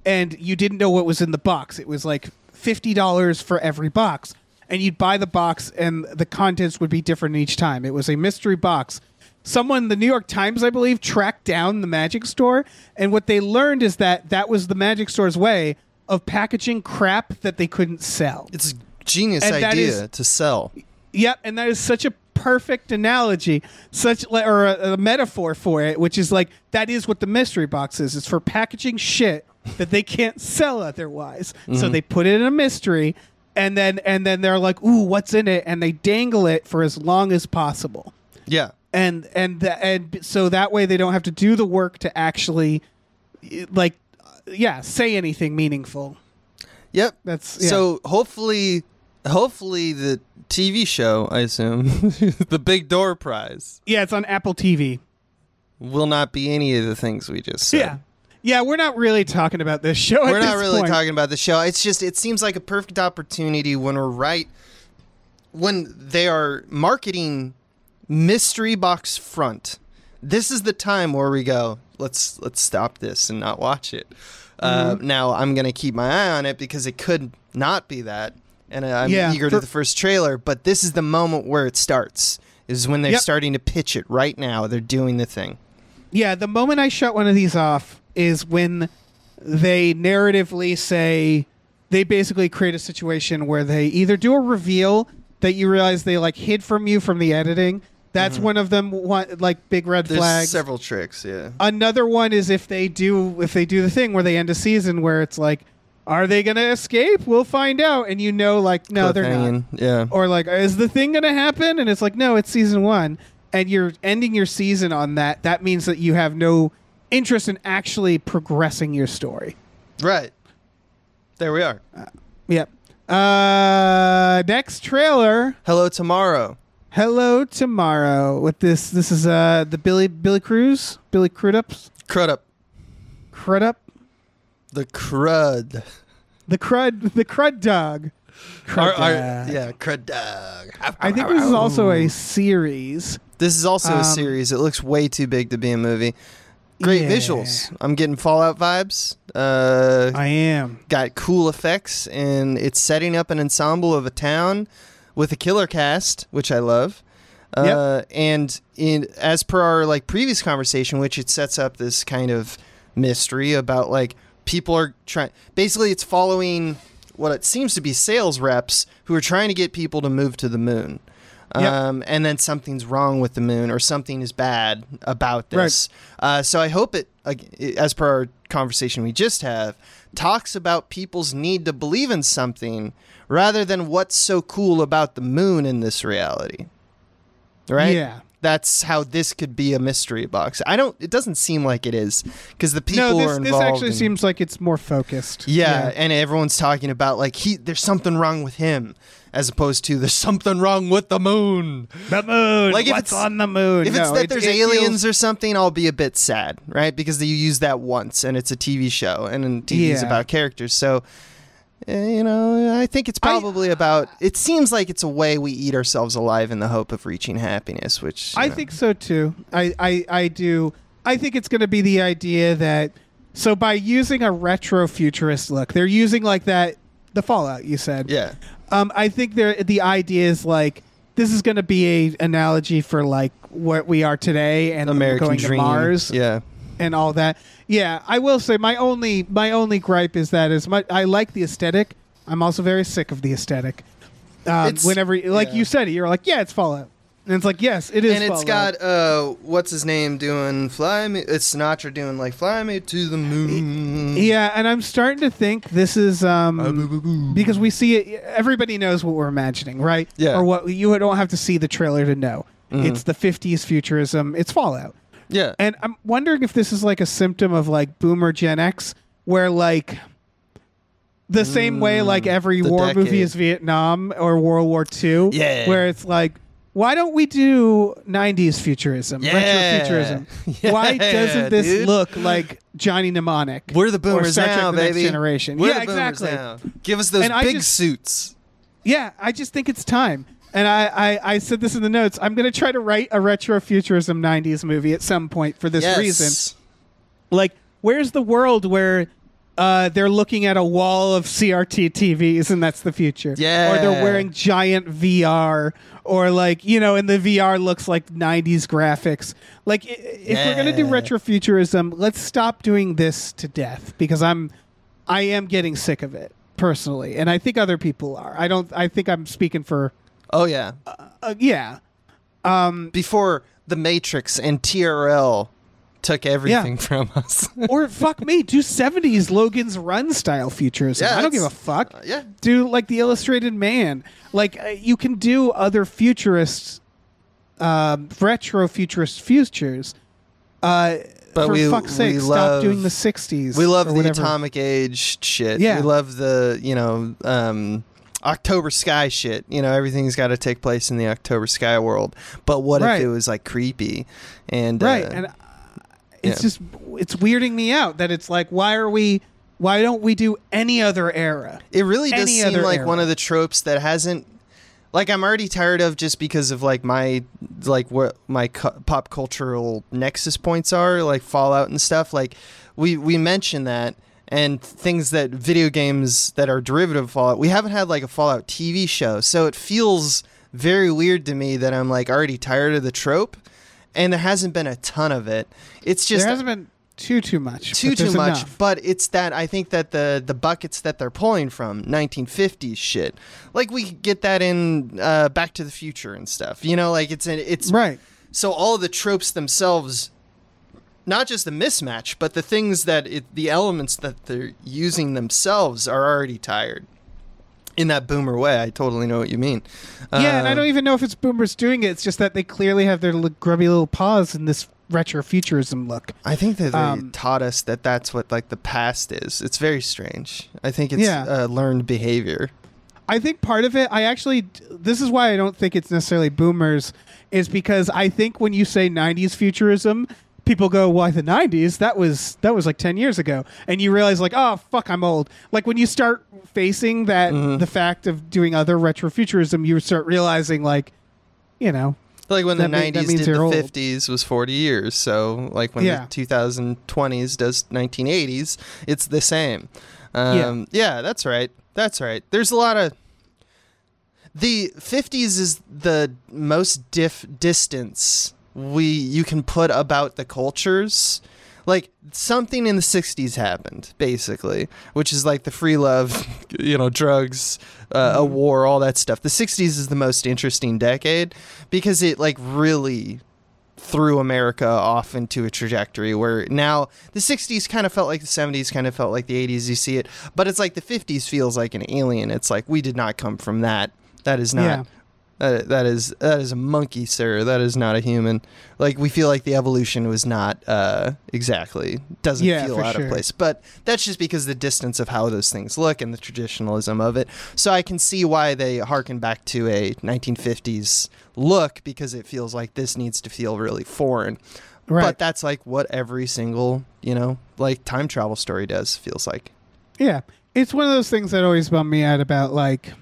and you didn't know what was in the box. It was like fifty dollars for every box, and you'd buy the box, and the contents would be different each time. It was a mystery box. Someone, the New York Times, I believe, tracked down the magic store, and what they learned is that that was the magic store's way of packaging crap that they couldn't sell. It's a genius And idea is- to sell. Yep, and that is such a perfect analogy, such or a, a metaphor for it, which is like that is what the mystery box is. It's for packaging shit that they can't sell otherwise. So mm-hmm. they put it in a mystery, and then and then they're like, "Ooh, what's in it?" And they dangle it for as long as possible, Yeah. And and the, and so that way they don't have to do the work to actually, like, uh, yeah, say anything meaningful. Yep. That's yeah. So hopefully, hopefully the TV show, I assume, the Big Door Prize, yeah, it's on Apple TV. will not be any of the things we just said. Yeah. Yeah, we're not really talking about this show. We're not really point. talking about the show. It's just it seems like a perfect opportunity when we're right when they are marketing mystery box front. This is the time where we go, let's let's stop this and not watch it. Uh, Mm-hmm. now I'm gonna keep my eye on it because it could not be that, and I'm Yeah, eager for- to the first trailer. But this is the moment where it starts. Is when they're Yep. starting to pitch it right now. They're doing the thing. Yeah, the moment I shut one of these off is when they narratively say they basically create a situation where they either do a reveal that you realize they like hid from you from the editing. That's one of them. One like big red Mm-hmm. There's flags. several tricks. Yeah. Another one is if they do if they do the thing where they end a season where it's like, are they gonna escape? We'll find out, and you know, like, no, they're not. Cliffhanging. Yeah. or like is the thing gonna happen and it's like no it's season one and you're ending your season on that that means that you have no interest in actually progressing your story Right. There we are. yep uh next trailer Hello Tomorrow. Hello tomorrow with this this is uh the billy billy cruz billy crudups Crud up. crudup The crud. the crud the crud dog crud Our- our- dog. yeah, crud dog. i think this is also a series This is also Um, a series. It looks way too big to be a movie. Great Yeah. visuals. I'm getting Fallout vibes. Uh, i am got cool effects, and it's setting up an ensemble of a town with a killer cast, which I love. Uh, And in as per our like previous conversation, which it sets up this kind of mystery about like people are trying. Basically, it's following what it seems to be sales reps who are trying to get people to move to the moon. Yep. Um, and then something's wrong with the moon, or something is bad about this. Uh, so I hope it, as per our conversation we just have, talks about people's need to believe in something rather than what's so cool about the moon in this reality. Right? Yeah. That's how this could be a mystery box. I don't. It doesn't seem like it is because the people no, are this, involved. this actually in- seems like it's more focused. yeah, and everyone's talking about like he there's something wrong with him as opposed to there's something wrong with the moon. The moon. Like, if what's it's- on the moon? If it's that it- there's it aliens feels- or something, I'll be a bit sad, right? Because you use that once and it's a TV show and then TV is Yeah. about characters. So, you know, I think it's I- probably about. It seems like it's a way we eat ourselves alive in the hope of reaching happiness, which I know. think so too. I, I, I do. I think it's going to be the idea that so by using a retro futurist look, they're using like that the Fallout you said. Yeah. Um, I think they're the idea is like this is going to be a analogy for like what we are today and American going Dream. to Mars Yeah. And all that. Yeah, I will say my only my only gripe is that as much I like the aesthetic, I'm also very sick of the aesthetic. Um, It's- whenever, like yeah. you said, it, you're like, yeah, it's Fallout, and it's like, yes, it is. and it's Fallout. got uh, what's his name doing? Fly me. It's Sinatra doing like "Fly Me to the Moon." Yeah, and I'm starting to think this is um because we see it. Everybody knows what we're imagining, right? Yeah. Mm-hmm. Or what you don't have to see the trailer to know. It's the 50s futurism. It's Fallout, Yeah. and I'm wondering if this is like a symptom of like Boomer Gen X, where like the same way like every Mm, the war movie is Vietnam or World War II. Yeah. Where it's like. Why don't we do 90s futurism, Yeah. retro futurism? Why doesn't this dude. look like Johnny Mnemonic? We're the or boomers Star Trek now, The Next baby. Generation. We're yeah, the boomers exactly. now. Give us those And big just- suits. Yeah, I just think it's time. And I, I, I said this in the notes. I'm going to try to write a retro futurism 90s movie at some point for this yes. reason. Like, where's the world where uh, they're looking at a wall of CRT TVs and that's the future? Yeah. Or they're wearing giant VR. Or, like, you know, and the VR looks like 90s graphics. Like, if we're going to do Yeah. retro futurism, let's stop doing this to death because I'm, I am getting sick of it personally. And I think other people are. I don't, I think I'm speaking for, Oh yeah. uh, yeah. Before the Matrix and TRL took everything from us. or fuck me, do seventies Logan's Run style futurism. Yeah, I don't give a that's- fuck. uh, yeah. do like the Illustrated Man. Like uh, you can do other futurists, um, retro futurist futures. Uh, But for we- fuck's sake, we stop doing the sixties. we love the atomic age shit. Yeah. We love the, you know, um October Sky shit. You know, everything's got to take place in the October Sky world. But what Right. if it was like creepy and right? uh, and uh, it's yeah. just it's weirding me out that it's like, why are we? Why don't we do any other era? It really does any seem like era. one of the tropes that hasn't like I'm already tired of just because of like my like what my cu- pop cultural nexus points are like Fallout and stuff like we we mentioned that and things that video games that are derivative of Fallout we haven't had like a Fallout TV show so it feels very weird to me that I'm like already tired of the trope and there hasn't been a ton of it it's just there hasn't been too too much. too too much enough. but it's that i think that the the buckets that they're pulling from 1950s shit like we get that in uh, back to the future and stuff you know like it's an it's Right. so all of the tropes themselves not just the mismatch but the things that it, the elements that they're using themselves are already tired in that boomer way i totally know what you mean Yeah, and I Uh, don't even know if it's boomers doing it. It's just that they clearly have their li- grubby little paws in this retro futurism look. I think that they Um, taught us that that's what like the past is. It's very strange. I think it's Yeah. uh, learned behavior. I think part of it, I actually, this is why I don't think it's necessarily boomers, is because I think when you say 90s futurism, people go, why the 90s? That was, that was like 10 years ago. And you realize like, oh, fuck, I'm old. Like when you start facing that, Mm-hmm. the fact of doing other retrofuturism, you start realizing like, you know, Like when That the mean- that 90s means did you're the old. 50s was 40 years. So like when Yeah. the 2020s does 1980s, it's the same. Um, yeah. that's right. That's right. There's a lot of the 50s is the most diff distance we you can put about the cultures. like something in the 60s happened basically which is like the free love you know drugs uh, a war all that stuff. The 60s is the most interesting decade because it like really threw america off into a trajectory where now the 60s kind of felt like the 70s kind of felt like the 80s you see it. But it's like the 50s feels like an alien. It's like we did not come from that. That is not Yeah. That, that is that is a monkey, sir. That is not a human. Like we feel like the evolution was not uh, exactly doesn't Yeah, feel for out sure. of place. But that's just because the distance of how those things look and the traditionalism of it. So I can see why they harken back to a 1950s look because it feels like this needs to feel really foreign. Right. But that's like what every single you know like time travel story does feels like. Yeah, it's one of those things that always bum me out about like,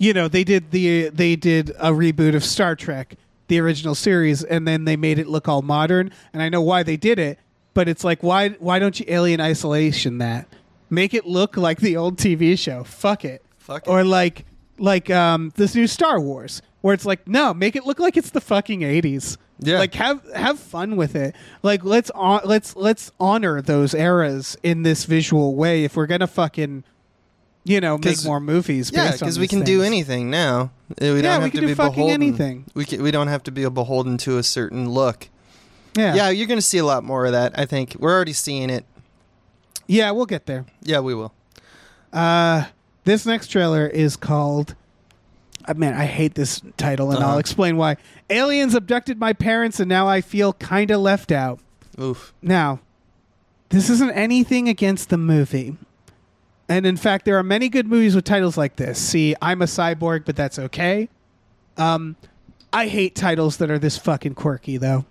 you know, they did the they did a reboot of Star Trek, the original series, and then they made it look all modern. And I know why they did it, but it's like why why don't you Alien Isolation that? Make it look like the old TV show. Fuck it. Fuck it. Or like like um this new Star Wars where it's like no, make it look like it's the fucking 80s. Yeah. Like have have fun with it. Like let's on, let's let's honor those eras in this visual way if we're going to fucking you know, make more movies Yeah, because we can do anything now. We don't Yeah, have we can to do be fucking beholden. anything. We can, we don't have to be beholden to a certain look. Yeah. Yeah, you're going to see a lot more of that. I think we're already seeing it. Yeah, we'll get there. Yeah, we will. Uh this next trailer is called uh, man, I hate this title and I'll Uh-huh. explain why. Aliens abducted my parents and now I feel kind of left out. Oof. Now, this isn't anything against the movie. And in fact, there are many good movies with titles like this. See, I'm a cyborg, but that's okay. Um, I hate titles that are this fucking quirky, though.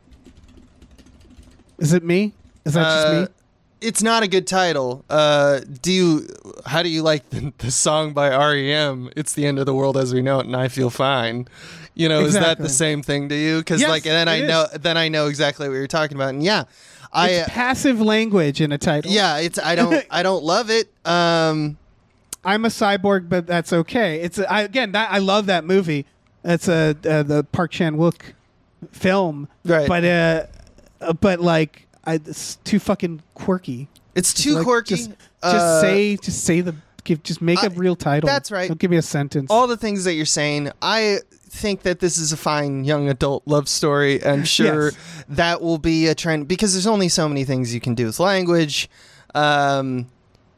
Is it me? Is that Uh, just me? It's not a good title. Uh, do you? How do you like the, the song by REM? It's the end of the world as we know it, and I feel fine. You know, is that the same thing to you? Because Yes, like, then I it know, is. then I know exactly what you're talking about. And yeah, I It's passive language in a title. yeah, it's I don't I don't love it. Um, I'm a cyborg, but that's okay. It's I, again that I love that movie. It's a uh, the Park Chan Wook film, Right. But uh, uh, but like I, it's too fucking quirky. it's too Like, quirky. Just, just Uh, say just say the give just make a I- real title. that's right. Don't give me a sentence. all the things that you're saying. I think that this is a fine young adult love story. I'm sure Yes. that will be a trend because there's only so many things you can do with language. Um,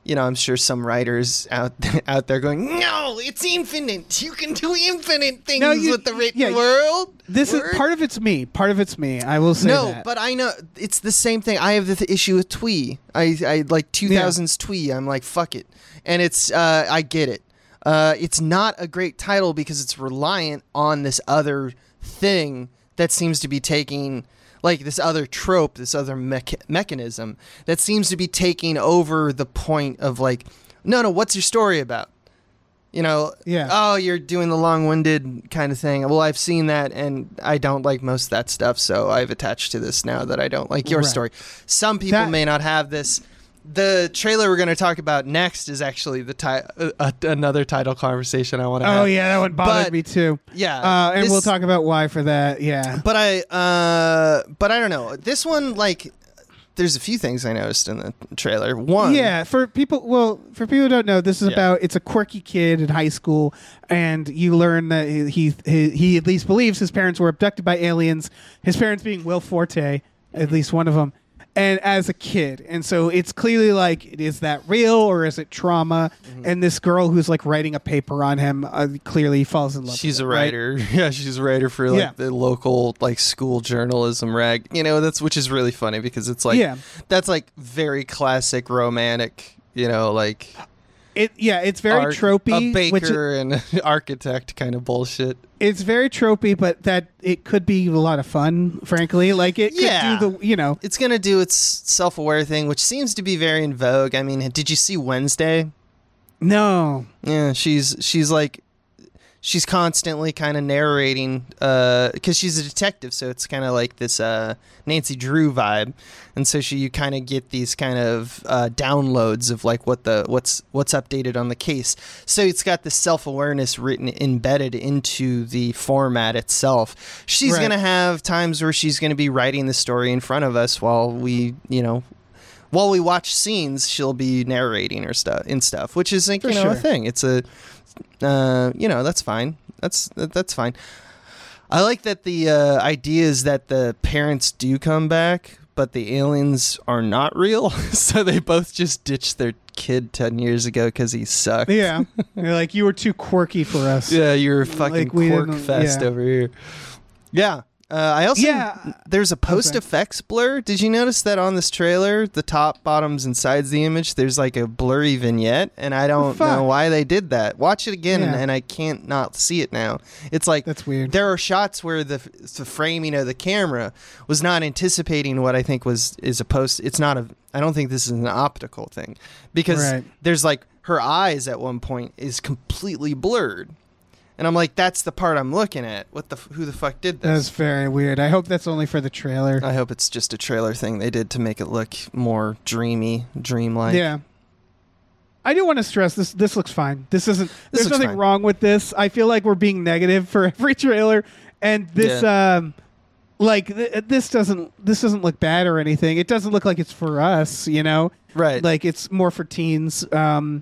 you know, I'm sure some writers out out there going, "No, it's infinite. You can do infinite things No, you- with the written yeah, world." this Word." is part of it's me. Part of it's me. I will say no, that. but I know it's the same thing. I have the th- issue with Twee. I, I like 2000s Twee. I'm like fuck it, and it's uh, I get it. Uh, it's not a great title because it's reliant on this other thing that seems to be taking like this other trope, this other mech- mechanism that seems to be taking over the point of like, no, no, what's your story about? You know, Yeah. oh, you're doing the long-winded kind of thing. Well, I've seen that, and I don't like most of that stuff, so I've attached to this now that I don't like your Right. story. Some people That- may not have this. The trailer we're going to talk about next is actually the ti- uh, uh, another title conversation I want to have. oh yeah, that one bothered But- me too. yeah, Uh, and this- we'll talk about why for that. Yeah. But I, uh, but I don't know. This one, like, there's a few things I noticed in the trailer. One, Yeah, for people, well, for people who don't know, this is Yeah. about it's a quirky kid in high school, and you learn that he, he he at least believes his parents were abducted by aliens. His parents being Will Forte, at least one of them, and as a kid, and so it's clearly like, is that real or is it trauma? Mm-hmm. And this girl who's like writing a paper on him uh, clearly falls in love. She's with a it, right? writer. Yeah, she's a writer for like Yeah. the local like school journalism rag. You know, that's which is really funny because it's like Yeah. that's like very classic romantic. You know, like It yeah, it's very art- tropey. a which baker and architect kind of bullshit. it's very tropey, but that it could be a lot of fun. Frankly, like it could Yeah. do the you know It's gonna do its self-aware thing, which seems to be very in vogue. I mean, did you see Wednesday? no Yeah, she's she's like she's constantly kind of narrating because she's a detective, so it's kind of like this uh, Nancy Drew vibe, and so she you kind of get these kind of uh, downloads of like what the what's what's updated on the case. So it's got this self awareness written embedded into the format itself. She's Right. gonna have times where she's gonna be writing the story in front of us while we you know. While we watch scenes, she'll be narrating her stuff and stuff, which is like For you know a thing. It's a uh, you know that's fine. That's that, that's fine. I like that the uh, idea is that the parents do come back, but the aliens are not real. so they both just ditched their kid ten years ago because he sucked. Yeah, You're like you were too quirky for us. Yeah, you're fucking Like, quirk fest yeah. over here. Yeah. Uh, I also Yeah. there's a post effects blur. Did you notice that on this trailer, the top, bottoms, and sides of the image, there's like a blurry vignette, and I don't fuck? know why they did that. Watch it again, and, and I can't not see it now. It's like That's weird. there are shots where the the framing of the camera was not anticipating what I think was is a post. It's not a. I don't think this is an optical thing because Right. there's like her eyes at one point is completely blurred, and I'm like, that's the part I'm looking at. What the f- who the fuck did this? That's very weird. I hope that's only for the trailer. I hope it's just a trailer thing they did to make it look more dreamy, dreamlike. yeah. I do want to stress this. This looks fine. This isn't. This there's nothing fine. wrong with this. I feel like we're being negative for every trailer, and this, um, like th- this doesn't. This doesn't look bad or anything. It doesn't look like it's for us. You know, Right. like it's more for teens. Um,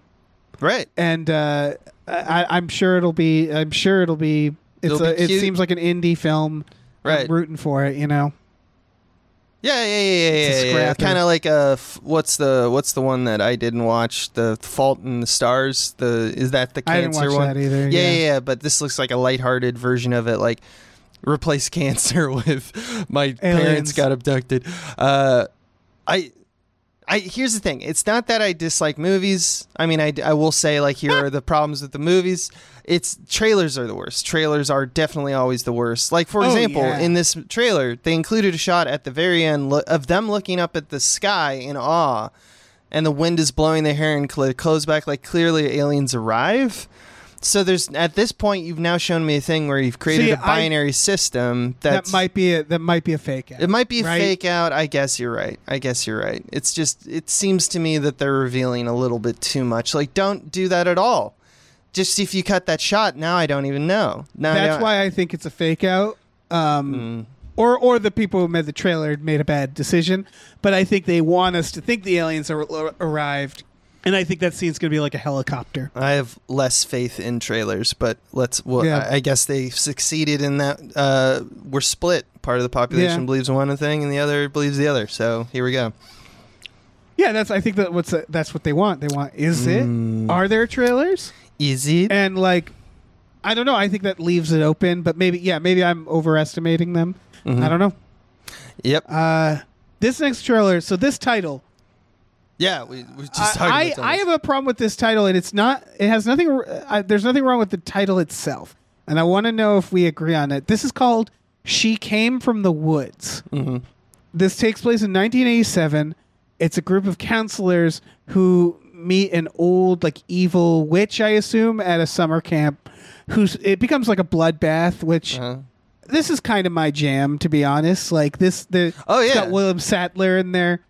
right. and uh, I, I'm sure it'll be. I'm sure it'll be. It's It'll be a, it seems like an indie film. Right. I'm rooting for it. You know. Yeah, yeah, yeah, yeah, It's yeah, yeah. Kind of like a f- what's the what's the one that I didn't watch? The Fault in the Stars. The is that the I didn't cancer watch one? that either. Yeah, yeah. yeah, yeah, But this looks like a lighthearted version of it. Like replace cancer with my parents got abducted. Uh, I. I, here's the thing. It's not that I dislike movies. I mean, I, I will say like here are the problems with the movies. It's trailers are the worst. Trailers are definitely always the worst. Like for Oh, example, yeah. in this trailer, they included a shot at the very end lo- of them looking up at the sky in awe, and the wind is blowing their hair and cl- clothes back. Like clearly, aliens arrive. So there's at this point, you've now shown me a thing where you've created See, a I- binary system that's that might be a, that might be a fake out. it might be a right? fake out. I guess you're right. I guess you're right. It's just it seems to me that they're revealing a little bit too much. Like don't do that at all. Just if you cut that shot, now I don't even know. Now That's don't- why I think it's a fake out. Um, Mm. or or the people who made the trailer made a bad decision. But I think they want us to think the aliens are, ar- arrived, and I think that scene's gonna be like a helicopter. I have less faith in trailers, but let's. Well, Yeah. I, I guess they succeeded in that. Uh, we're split. Part of the population Yeah. believes one thing, and the other believes the other. So here we go. Yeah, that's I think that what's that's what they want. They want is Mm. it? Are there trailers? Easy. And like, I don't know. I think that leaves it open. But maybe yeah, maybe I'm overestimating them. Mhm. I don't know. Yep. Uh, this next trailer. So this title. Yeah. We we just I, about I have a problem with this title, and it's not. It has nothing. I, there's nothing wrong with the title itself, and I want to know if we agree on it. This is called "She Came from the Woods." Mhm. This takes place in 1987. It's a group of counselors who meet an old, like evil witch, I assume, at a summer camp. Who's it becomes like a bloodbath, which Uh-huh. this is kind of my jam, to be honest. Like this, the Oh, it's yeah. got William Sadler in there.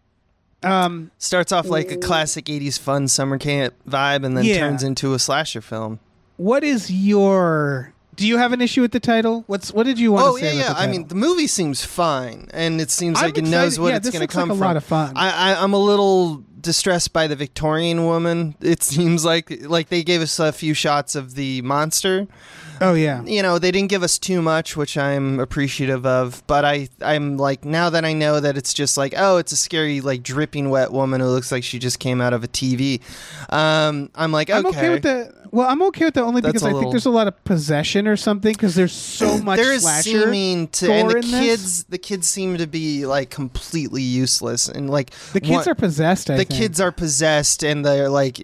Um, Starts off like a classic '80s fun summer camp vibe, and then Yeah. turns into a slasher film. What is your? Do you have an issue with the title? What's what did you want Oh to say? yeah, about yeah. the I title? mean, the movie seems fine, and it seems I'm like it knows excited- what yeah, it's this going to looks come like a from. lot of fun. I, I, I'm a little distressed by the Victorian woman. It seems like like they gave us a few shots of the monster. Oh yeah, You know, they didn't give us too much, which I'm appreciative of. But I, I'm like now that I know that it's just like oh, it's a scary like dripping wet woman who looks like she just came out of a TV. Um, I'm like okay. I'm okay with the. Well, I'm okay with that only That's because I little- think there's a lot of possession or something because there's so much There is slasher. seeming to, and the in this. kids, the kids seem to be like completely useless, and like the kids what- are possessed. I the think. kids are possessed, and they're like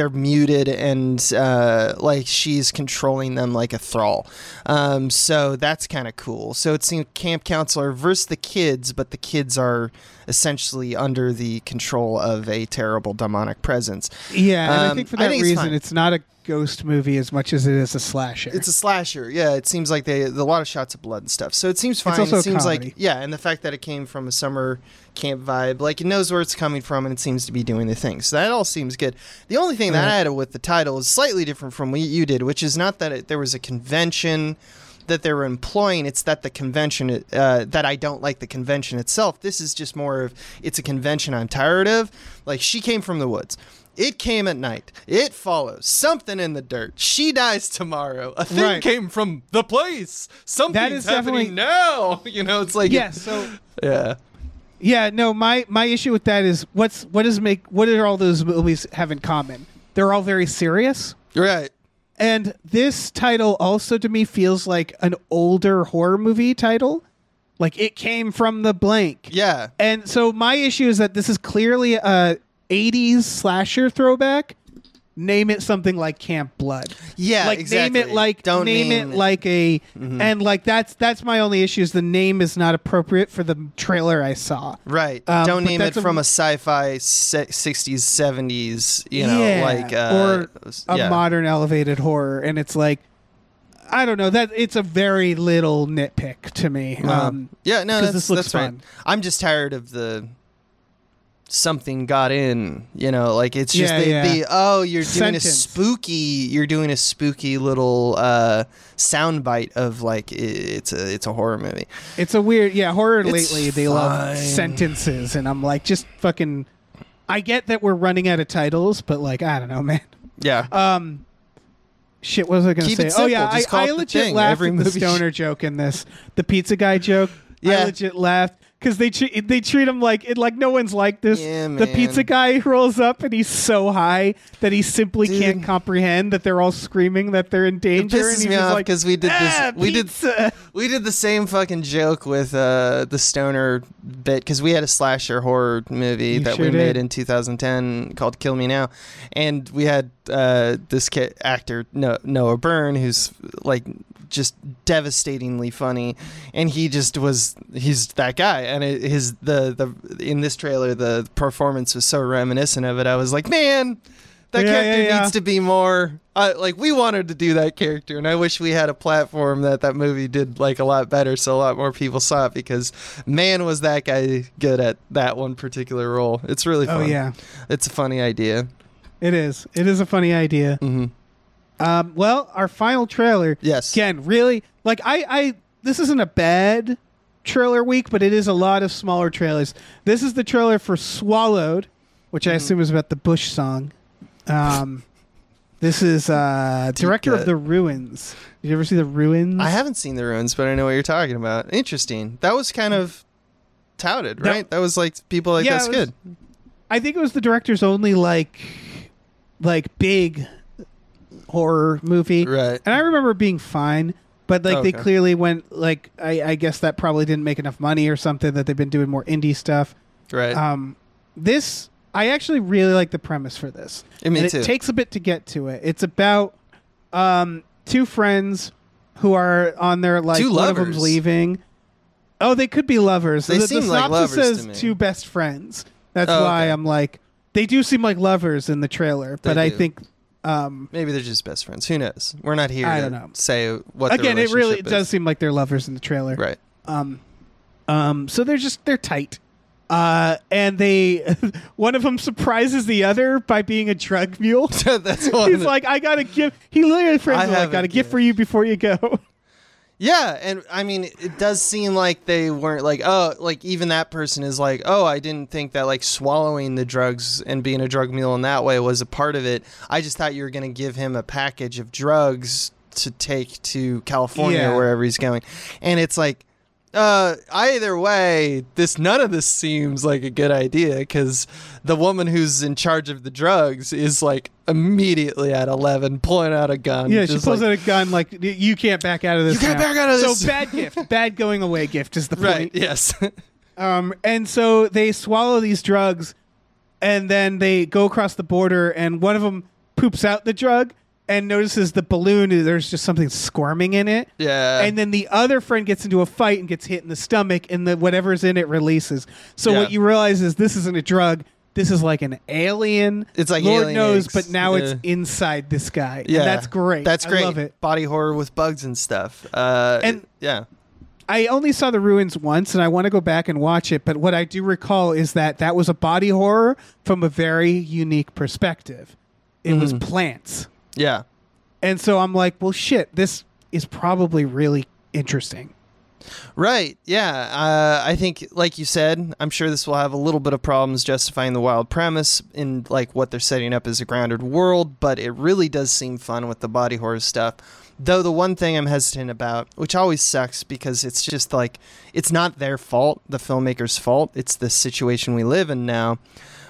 they're muted, and uh, like she's controlling them like a thrall. Um, so that's kind of cool. So it's a camp counselor versus the kids, but the kids are essentially under the control of a terrible demonic presence. Yeah, and I Um, think for I that think it's reason, fine. it's not a ghost movie as much as it is a slasher. It's a slasher. Yeah, it seems like they a lot of shots of blood and stuff. So it seems fine. also it seems like yeah, and the fact that it came from a summer camp vibe, like it knows where it's coming from and it seems to be doing the thing. So that all seems good. The only thing that Right. I had with the title is slightly different from what you did, which is not that it, there was a convention that they were employing. It's that the convention uh, that I don't like the convention itself. This is just more of it's a convention I'm tired of. Like she came from the woods. It came at night. It follows. Something in the dirt. She dies tomorrow. A thing Right. came from the place. Something's That is happening definitely- now. You know, it's like yeah. So yeah. yeah, no. My my issue with that is what's what does make what do all those movies have in common? They're all very serious. Right. And this title also to me feels like an older horror movie title. Like it came from the blank. Yeah. And so my issue is that this is clearly a 80s slasher throwback. Name it something like Camp Blood. Yeah, like exactly. name it like Don't name, name Mm-hmm. it like a and like that's that's my only issue is the name is not appropriate for the trailer I saw. Right. Um, Don't name it a- from a sci-fi se- 60s, 70s, you know, Yeah, like uh, or a modern elevated horror and it's like I don't know that it's a very little nitpick to me. Uh, Um, yeah, no, that's, this looks that's right. fun. I'm just tired of the something got in, you know, like it's just Yeah, the, yeah. the oh, you're doing a spooky, you're doing a spooky little uh sound bite of like it's a it's a horror movie. It's a weird, yeah. Horror It's lately, they love sentences, and I'm like, just fucking. I get that we're running out of titles, but like, I don't know, man. Yeah. Um, shit, what was I gonna Keep say? oh yeah, I, I legit laughed Every at the stoner joke in this, the pizza guy joke. Yeah. I legit laughed because they treat they treat him like it like no one's like this. Yeah, the pizza guy rolls up and he's so high that he simply Dude. can't comprehend that they're all screaming that they're in It danger. and pisses me off like, because we did this. "Ah, we did we did the same fucking joke with uh, the stoner bit because we had a slasher horror movie You that sure we made did. in 2010 called Kill Me Now, and we had uh, this actor no- Noah Byrne who's like just devastatingly funny, and he just was he's that guy, and it, his the the in this trailer the performance was so reminiscent of it. I was like, man. That Yeah, character yeah, yeah. needs to be more uh, like we wanted to do that character, and I wish we had a platform that that movie did like a lot better, so a lot more people saw it. Because man, was that guy good at that one particular role? It's really Oh yeah, it's a funny idea. it is. It is a funny idea. hmm Um, well, our final trailer. Yes. Again, really, like I, I, this isn't a bad trailer week, but it is a lot of smaller trailers. This is the trailer for Swallowed, which Mm-hmm. I assume is about the Bush song. Um, this is uh, director cut. of the Ruins. Did you ever see the Ruins? I haven't seen the ruins, but I know what you're talking about. Interesting. That was kind of touted, right? That was like people like Yeah, that's was- good. I think it was the director's only like, like big horror movie. Right. And I remember being fine, but like they clearly went like I, I guess that probably didn't make enough money or something that they've been doing more indie stuff. Right. Um, this I actually really like the premise for this. Yeah, me and too. It takes a bit to get to it. It's about um, two friends who are on their like Two one of lovers. them's leaving. Oh, they could be lovers. They the, seem the like synopsis lovers says to me. two best friends. That's Oh, why okay. I'm like they do seem like lovers in the trailer, but I do. think um, Maybe they're just best friends. Who knows? We're not here I to don't know. say what. again it really it does seem like they're lovers in the trailer. Right. Um, um, so they're just they're tight. Uh, and they one of them surprises the other by being a drug mule. That's one. He's like, I got a gift. He literally friends I with like, have got a a gift gift." for you before you go. Yeah, and I mean, it does seem like they weren't like, oh, like even that person is like, oh, I didn't think that like swallowing the drugs and being a drug mule in that way was a part of it. I just thought you were going to give him a package of drugs to take to California Yeah. or wherever he's going. And it's like, uh, either way, this none of this seems like a good idea because the woman who's in charge of the drugs is like immediately at eleven, pulling out a gun. yeah, she pulls like, out a gun like you can't back out of this. You can't now." back out of this. So bad gift, bad going away gift is the point. right. Yes. Um, and so they swallow these drugs, and then they go across the border, and one of them poops out the drug and notices the balloon. There's just something squirming in it. yeah. and then the other friend gets into a fight and gets hit in the stomach, and the whatever's in it releases. So Yeah. what you realize is this isn't a drug. this is like an alien. It's like Lord alien knows, eggs. but now it's inside this guy. Yeah, and that's great. That's great. I love it. Body horror with bugs and stuff. Uh, And- yeah, I only saw the ruins once, and I want to go back and watch it. But what I do recall is that that was a body horror from a very unique perspective. It was Mm. plants, yeah, and so I'm like, well, shit, this is probably really interesting. right. Yeah, uh, I think, like you said, I'm sure this will have a little bit of problems justifying the wild premise in like what they're setting up as a grounded world, but it really does seem fun with the body horror stuff. Though the one thing I'm hesitant about, which always sucks because it's just like it's not their fault, the filmmaker's fault. It's the situation we live in now.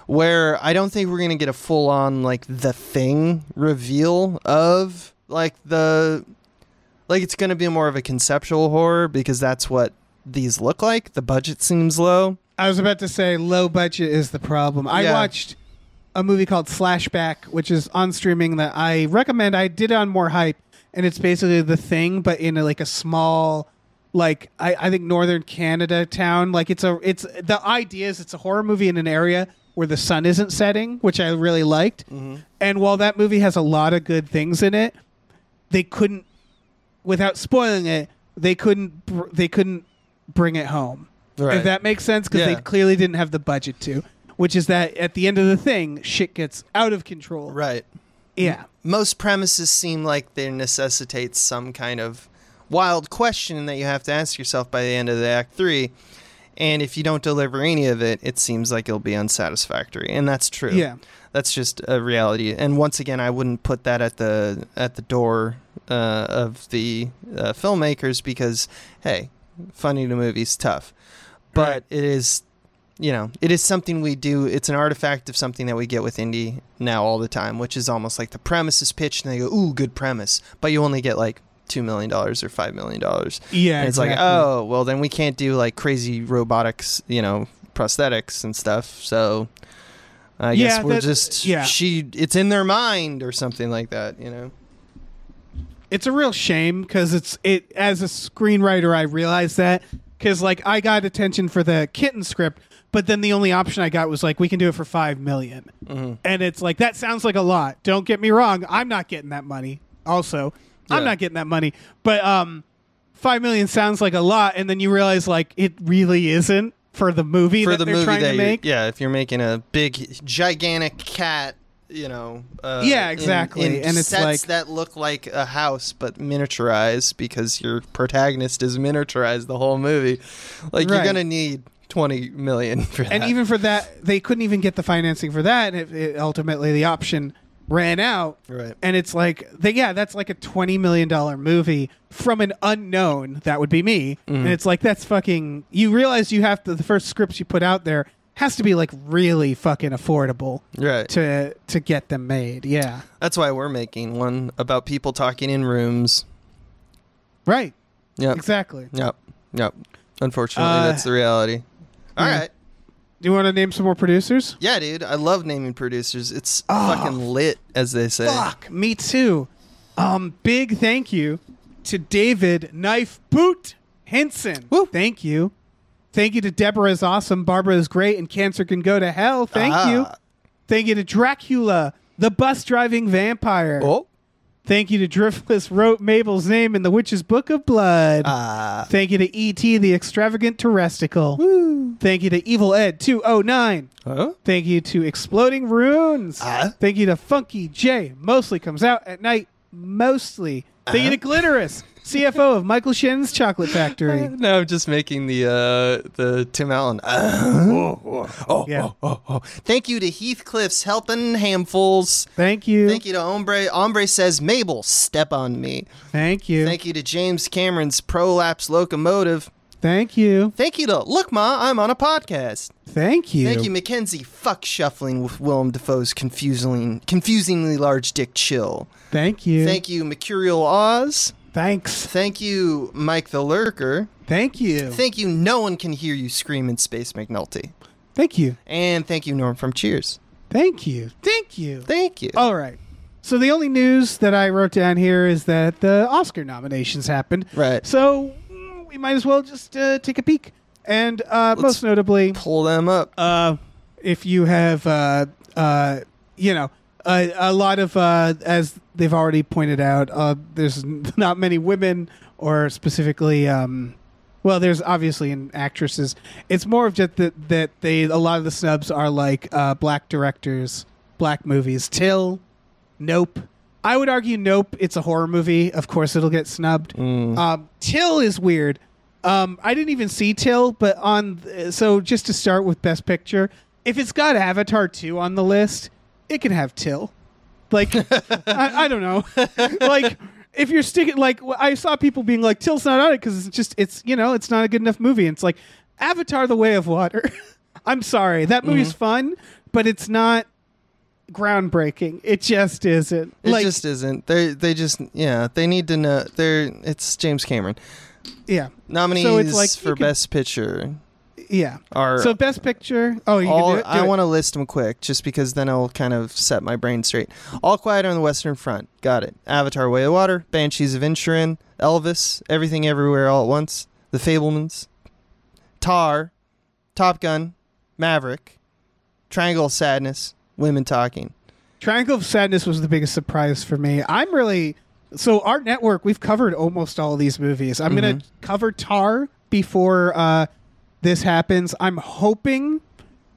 Where I don't think we're gonna get a full on like the thing reveal of like the like it's gonna be more of a conceptual horror because that's what these look like. The budget seems low. I was about to say low budget is the problem. I Yeah. watched a movie called Flashback, which is on streaming that I recommend. I did it on more hype, and it's basically the thing, but in a, like a small, like I, I think northern Canada town. Like it's a it's the idea is it's a horror movie in an area where the sun isn't setting, which I really liked. Mm-hmm. And while that movie has a lot of good things in it, they couldn't, without spoiling it, they couldn't br- they couldn't bring it home. If that makes sense, because Yeah. they clearly didn't have the budget to. Which is that at the end of the thing, shit gets out of control. right. Yeah. Most premises seem like they necessitate some kind of wild question that you have to ask yourself by the end of the act three. And if you don't deliver any of it, it seems like it'll be unsatisfactory, and that's true. Yeah. that's just a reality. And once again, I wouldn't put that at the at the door uh, of the uh, filmmakers because hey, funny to movies tough, but Right. it is. You know, it is something we do. It's an artifact of something that we get with indie now all the time, which is almost like the premise is pitched and they go, "Ooh, good premise," but you only get like two million dollars or five million dollars. Yeah. And it's like, oh, well, then we can't do like crazy robotics, you know, prosthetics and stuff. So I Yeah, guess we're that- just yeah. she. It's in their mind or something like that, you know. it's a real shame because it's it as a screenwriter I realized that because like I got attention for the kitten script, but then the only option I got was like we can do it for five million. Mm-hmm. and it's like that sounds like a lot. Don't get me wrong, I'm not getting that money. Also, I'm Yeah. not getting that money, but um, five million sounds like a lot, and then you realize like it really isn't for the movie For that the they're movie trying that to make. yeah, if you're making a big, gigantic cat, you know. Uh, Yeah, in- exactly. in And it's sets like- that look like a house but miniaturized because your protagonist is miniaturized the whole movie. Like you're Right. gonna need twenty million for that. and even for that, they couldn't even get the financing for that. And it, it, ultimately, the option ran out. Right. And it's like, they, yeah, that's like a twenty million dollar movie from an unknown. That would be me. Mm-hmm. And it's like that's fucking. You realize you have to. The first scripts you put out there has to be like really fucking affordable right. to to get them made. Yeah. That's why we're making one about people talking in rooms. Right. Yep. Exactly. Yep. Yep. Unfortunately, Uh, that's the reality. All yeah. right. Do you want to name some more producers? Yeah, dude. I love naming producers. It's Oh, fucking lit, as they say. Fuck, me too. Um, big thank you to David Knife Boot Henson. Woo. Thank you. Thank you to Deborah is awesome, Barbara is great, and cancer can go to hell. Thank Ah. you. Thank you to Dracula, the bus driving vampire. Oh. Thank you to Driftless wrote Mabel's name in the Witch's Book of Blood. Ah. Thank you to E.T. the Extravagant Terresticle. Thank you to Evil Ed 209. Huh? Thank you to Exploding Runes. Ah. Thank you to Funky J. Mostly comes out at night. Mostly. Thank you to Glitterous, CFO of Michael Shen's Chocolate Factory. No, I'm just making the uh, the Tim Allen. oh, oh, oh, Yeah. oh, oh, oh. Thank you to Heathcliff's helping handfuls. Thank you. Thank you to Ombre. Ombre says, Mabel, step on me. Thank you. Thank you to James Cameron's Prolapse Locomotive. Thank you. Thank you to Look Ma, I'm on a podcast. Thank you. Thank you, Mackenzie. Fuck shuffling with Willem Dafoe's confusingly, confusingly large dick chill. Thank you. Thank you, Mercurial Oz. Thanks. Thank you, Mike the Lurker. Thank you. Thank you, no one can hear you scream in Space McNulty. Thank you. And thank you, Norm from Cheers. Thank you. Thank you. Thank you. All right. So the only news that I wrote down here is that the Oscar nominations happened. Right. So mm, we might as well just uh, take a peek. And uh, most notably, Pull them up. uh, if you have, uh, uh, you know, a, a lot of, uh, as they've already pointed out, uh, there's not many women or specifically, um, well, there's obviously in actresses. It's more of just that that they a lot of the snubs are like uh, black directors, black movies. Till, Nope. I would argue Nope. It's a horror movie. Of course, it'll get snubbed. Um, Till is weird. Um, I didn't even see Till, but on so just to start with Best Picture, if it's got Avatar two on the list, it can have Till. Like I, I don't know, like if you're sticking like I saw people being like Till's not on it because it's just it's you know it's not a good enough movie. And it's like Avatar: The Way of Water. I'm sorry, that movie's mm-hmm. fun, but it's not groundbreaking. It just isn't. It like just isn't. They they just yeah. They need to know. They're it's James Cameron. yeah, Nominees like, for can- Best Picture yeah. are So Best Picture. Oh, you all. can do it. Do I want to list them quick, just because then I'll kind of set my brain straight. All Quiet on the Western Front, got it. Avatar: Way of Water, Banshees of Inisherin, Elvis, Everything Everywhere All at Once, The Fabelmans, Tar, Top Gun, Maverick, Triangle of Sadness, Women Talking. Triangle of Sadness was the biggest surprise for me. I'm really so our network. We've covered almost all of these movies. I'm gonna cover Tar before uh, this happens. I'm hoping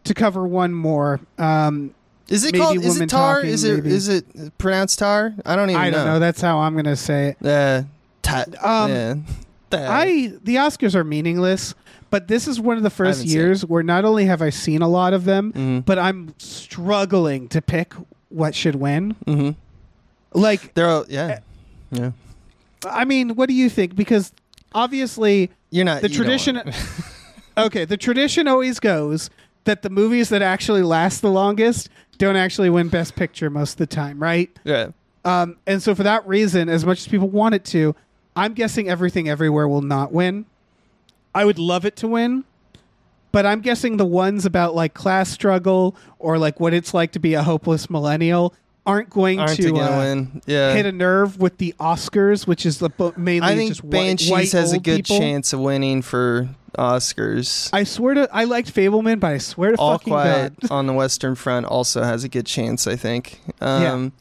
to cover one more. Um, Is it called? Is it Tar? Talking, is it? maybe. Is it pronounced Tar? I don't even I don't know. know. That's how I'm gonna say it. Uh, ta- Um, yeah. I the Oscars are meaningless, but this is one of the first years where not only have I seen a lot of them, Mhm. but I'm struggling to pick what should win. Mhm. Like, They're all, yeah, yeah. I mean, what do you think? Because obviously, You're not the you tradition. okay, the tradition always goes that the movies that actually last the longest don't actually win Best Picture most of the time, right? yeah. Um, and so for that reason, as much as people want it to, I'm guessing Everything Everywhere will not win. I would love it to win, but I'm guessing the ones about like class struggle or like what it's like to be a hopeless millennial aren't going Aren't to uh, win? Yeah. hit a nerve with the Oscars, which is the mainly I think just white, Banshees white has a good people. chance of winning for Oscars. I swear to, I liked Fabelman, but I swear to All fucking Quiet God, on the Western Front also has a good chance. I think. Um,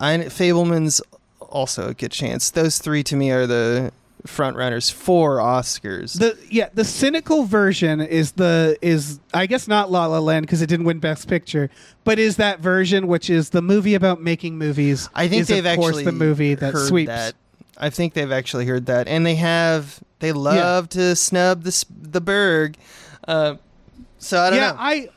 I Fabelman's also a good chance. Those three to me are the front runners for Oscars. the yeah the cynical version is the is I guess not La La Land because it didn't win Best Picture, but is that version which is the movie about making movies. I think is, they've of course actually the movie that heard sweeps. that. I think they've actually heard that, and they have. They love to snub the the Berg. Uh, so I don't yeah, know. I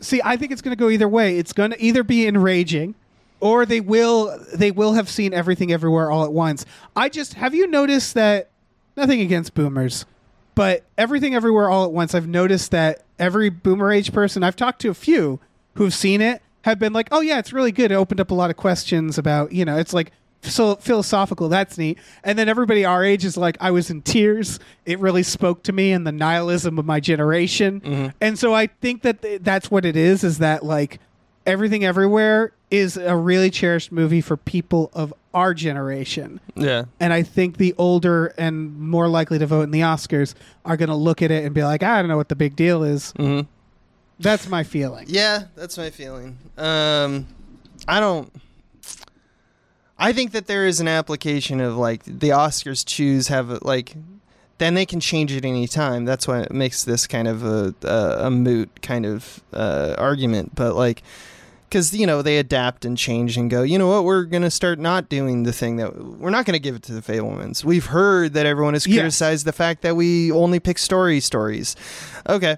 see. I think it's going to go either way. It's going to either be enraging, or they will they will have seen everything everywhere all at once. I just have you noticed that nothing against boomers, but everything everywhere all at once. I've noticed that every boomer age person I've talked to, a few who've seen it, have been like, "Oh yeah, it's really good." It opened up a lot of questions about you know, it's like so philosophical. That's neat. And then everybody our age is like, I was in tears. It really spoke to me and the nihilism of my generation. Mm-hmm. And so I think that th- that's what it is. Is that like everything everywhere is a really cherished movie for people of our generation. yeah. And I think the older and more likely to vote in the Oscars are going to look at it and be like, I don't know what the big deal is. hmm That's my feeling. Yeah, that's my feeling. Um, I don't. I think that there is an application of like the Oscars choose have a, like, then they can change it any time. That's why it makes this kind of a a, a moot kind of uh, argument. But like, because you know they adapt and change and go. You know what? We're gonna start not doing the thing that we're not gonna give it to the Fabelmans. We've heard that everyone has Yes. criticized the fact that we only pick story stories. Okay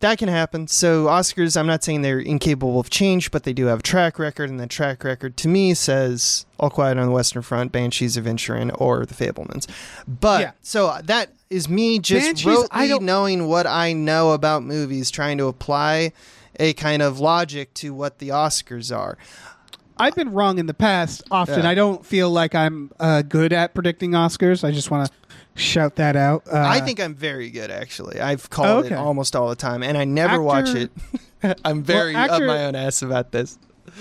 that can happen. So Oscars, I'm not saying they're incapable of change, but they do have a track record, and that track record to me says All Quiet on the Western Front, Banshees of Inisherin, or The Fabelmans. But Yeah. so that is me just Banshees, knowing what I know about movies, trying to apply a kind of logic to what the Oscars are. I've been wrong in the past often. Yeah. I don't feel like I'm uh, good at predicting Oscars. I just want to shout that out. Uh, I think I'm very good, actually. I've called Oh, it almost all the time, and I never Actor- watch it. I'm very actor- up my own ass about this.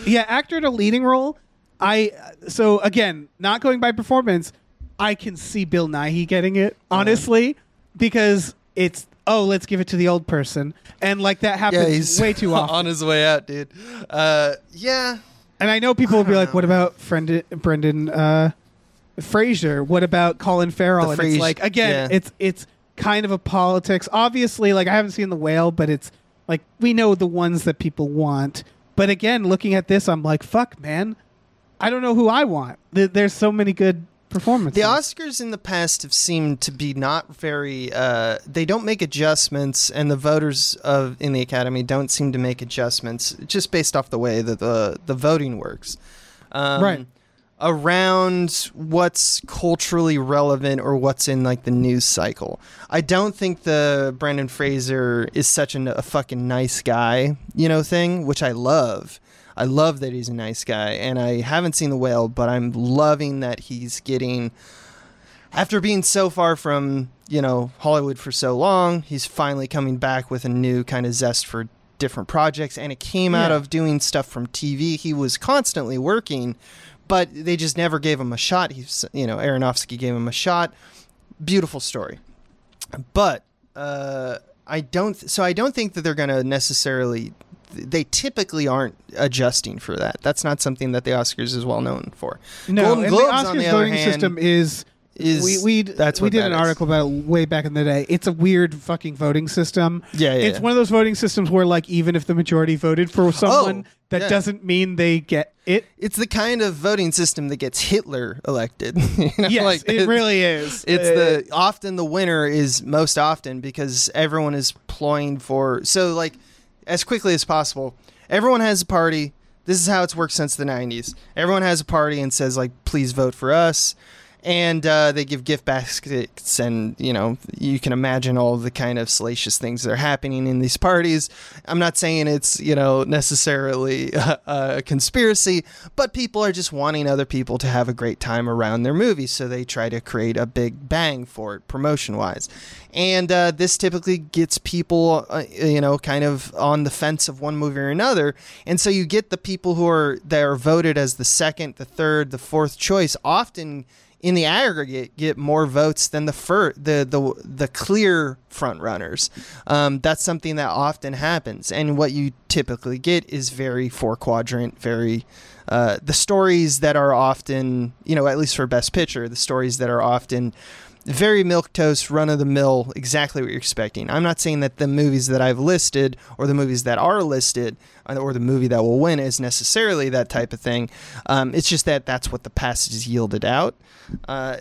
yeah, actor in a leading role. I so again, not going by performance, I can see Bill Nighy getting it Uh-huh. honestly because it's oh, let's give it to the old person, and like that happens he's way too often. on his way out, dude. Uh, yeah, And I know people will be like, "What about Brendan, Brendan uh, Fraser? What about Colin Farrell?" The and Fraser- it's like again, yeah. it's it's kind of a politics. Obviously, like I haven't seen the whale, but it's like we know the ones that people want. But again, looking at this, I'm like, "Fuck, man, I don't know who I want." There's so many good performances. The Oscars in the past have seemed to be not very. Uh, they don't make adjustments, and the voters of in the Academy don't seem to make adjustments just based off the way that the the voting works. Um, Right. Around what's culturally relevant or what's in like the news cycle. I don't think the Brendan Fraser is such an, a fucking nice guy, you know, thing, which I love. I love that he's a nice guy, and I haven't seen the whale, but I'm loving that he's getting after being so far from you know Hollywood for so long, he's finally coming back with a new kind of zest for different projects, and it came out Yeah. of doing stuff from TV. He was constantly working, but they just never gave him a shot. He's you know Aronofsky gave him a shot. Beautiful story, but uh, I don't. So I don't think that they're going to necessarily. They typically aren't adjusting for that. That's not something that the Oscars is well known for. no, Golden and Globes, the Oscars the voting hand, system is is we we that's we did that an is. article about it way back in the day. It's a weird fucking voting system. Yeah, yeah, It's yeah. one of those voting systems where like even if the majority voted for someone, that Oh, yeah. doesn't mean they get it. It's the kind of voting system that gets Hitler elected. you know, Yes, like, it it's- really is. It's Uh, the often the winner is most often because everyone is ploying for so like as quickly as possible. Everyone has a party. This is how it's worked since the '90s. Everyone has a party and says like, "Please vote for us," and uh, they give gift baskets, and you know you can imagine all the kind of salacious things that are happening in these parties. I'm not saying it's you know necessarily a, a conspiracy, but people are just wanting other people to have a great time around their movie, so they try to create a big bang for it promotion wise. And uh, this typically gets people, uh, you know, kind of on the fence of one movie or another. And so you get the people who are that are voted as the second, the third, the fourth choice. Often, in the aggregate, get more votes than the fir- the the the clear front runners. Um, that's something that often happens. And what you typically get is very four quadrant, very uh, the stories that are often, you know, at least for Best Picture, the stories that are often very milk toast, run of the mill, exactly what you're expecting. I'm not saying that the movies that I've listed or the movies that are listed or the movie that will win is necessarily that type of thing. Um, it's just that that's what the passage has yielded out. Uh,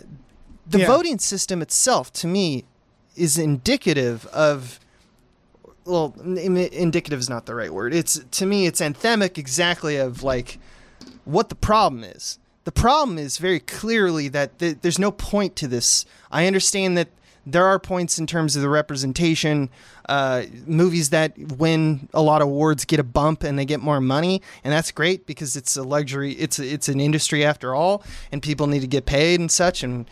the Yeah. voting system itself, to me, is indicative of well indicative is not the right word it's to me it's anthemic exactly of like what the problem is the problem is very clearly that th- there's no point to this. I understand that there are points in terms of the representation uh, movies that win a lot of awards get a bump and they get more money and that's great because it's a luxury it's it's an industry after all and people need to get paid and such and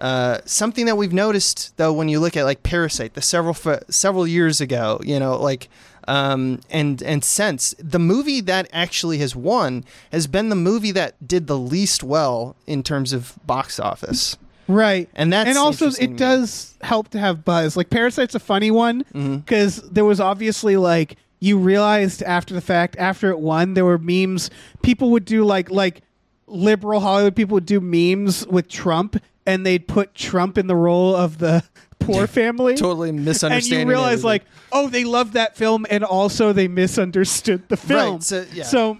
uh, something that we've noticed though when you look at like Parasite, the several several years ago, you know, like um, and and since the movie that actually has won has been the movie that did the least well in terms of box office. Right. And that's and also it does help to have buzz. Like Parasite's a funny one Mm-hmm. because there was obviously like you realized after the fact, after it won, there were memes. People would do like like liberal Hollywood people would do memes with Trump, and they'd put Trump in the role of the poor family. Totally misunderstanding. And you realize, everything. like, oh, they loved that film, and also they misunderstood the film. so, yeah. so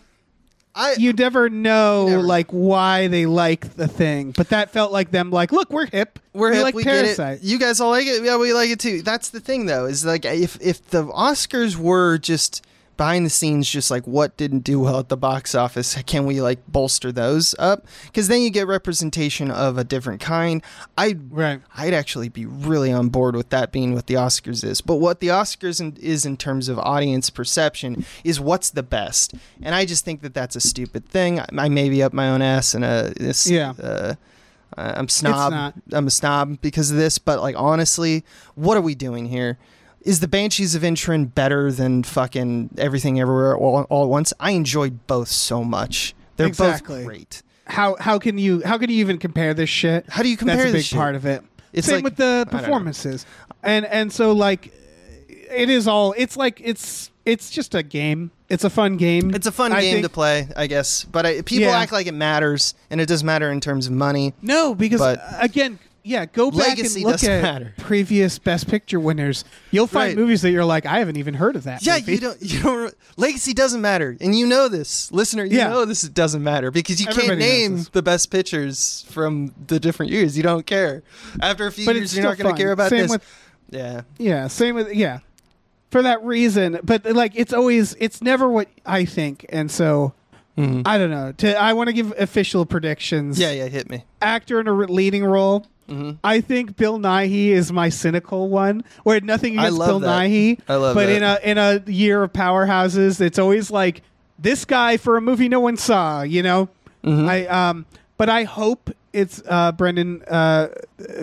I you never know Never. like why they like the thing but that felt like them like look we're hip We're we hip, like we parasite. You guys all like it. Yeah, we like it too. That's the thing, though, is like if if the Oscars were just behind the scenes, just like what didn't do well at the box office, can we like bolster those up? Because then you get representation of a different kind. I Right. I'd actually be really on board with that being what the Oscars is. But what the Oscars in, is in terms of audience perception is what's the best, and I just think that that's a stupid thing. I, I may be up my own ass and a this Yeah. uh, uh, I'm snob. I'm a snob because of this, but like honestly, what are we doing here? Is the Banshees of Inisherin better than fucking Everything Everywhere all, all at once? I enjoyed both so much. They're Exactly. both great. how how can you how can you even compare this shit How do you compare that's a big shit? part of it It's same like- with the I don't know. performances and and so like it is all. It's like it's it's just a game. It's a fun game. It's a fun I game think- to play, I guess. But I, people Yeah. act like it matters, and it does matter in terms of money. No, because But- again, yeah, go back Legacy and look at matter. previous Best Picture winners. You'll find Right. movies that you're like, I haven't even heard of that. Yeah, movie. you don't. You don't. Legacy doesn't matter, and you know this, listener. You Yeah. know this doesn't matter because you can't name the best pictures from the different years. You don't care. After a few But years, you're not going to care about Same this. with- yeah, Yeah, same with yeah. For that reason, but like it's always it's never what I think, and so I don't know. To I want to give official predictions. Mm-hmm. yeah, yeah. Hit me. actor in a re- leading role. Mm-hmm. I think Bill Nighy is my cynical one. Where nothing against Bill that. Nighy, I love but that. in a in a year of powerhouses, it's always like this guy for a movie no one saw. You know, Mm-hmm. I um, but I hope it's uh, Brendan uh,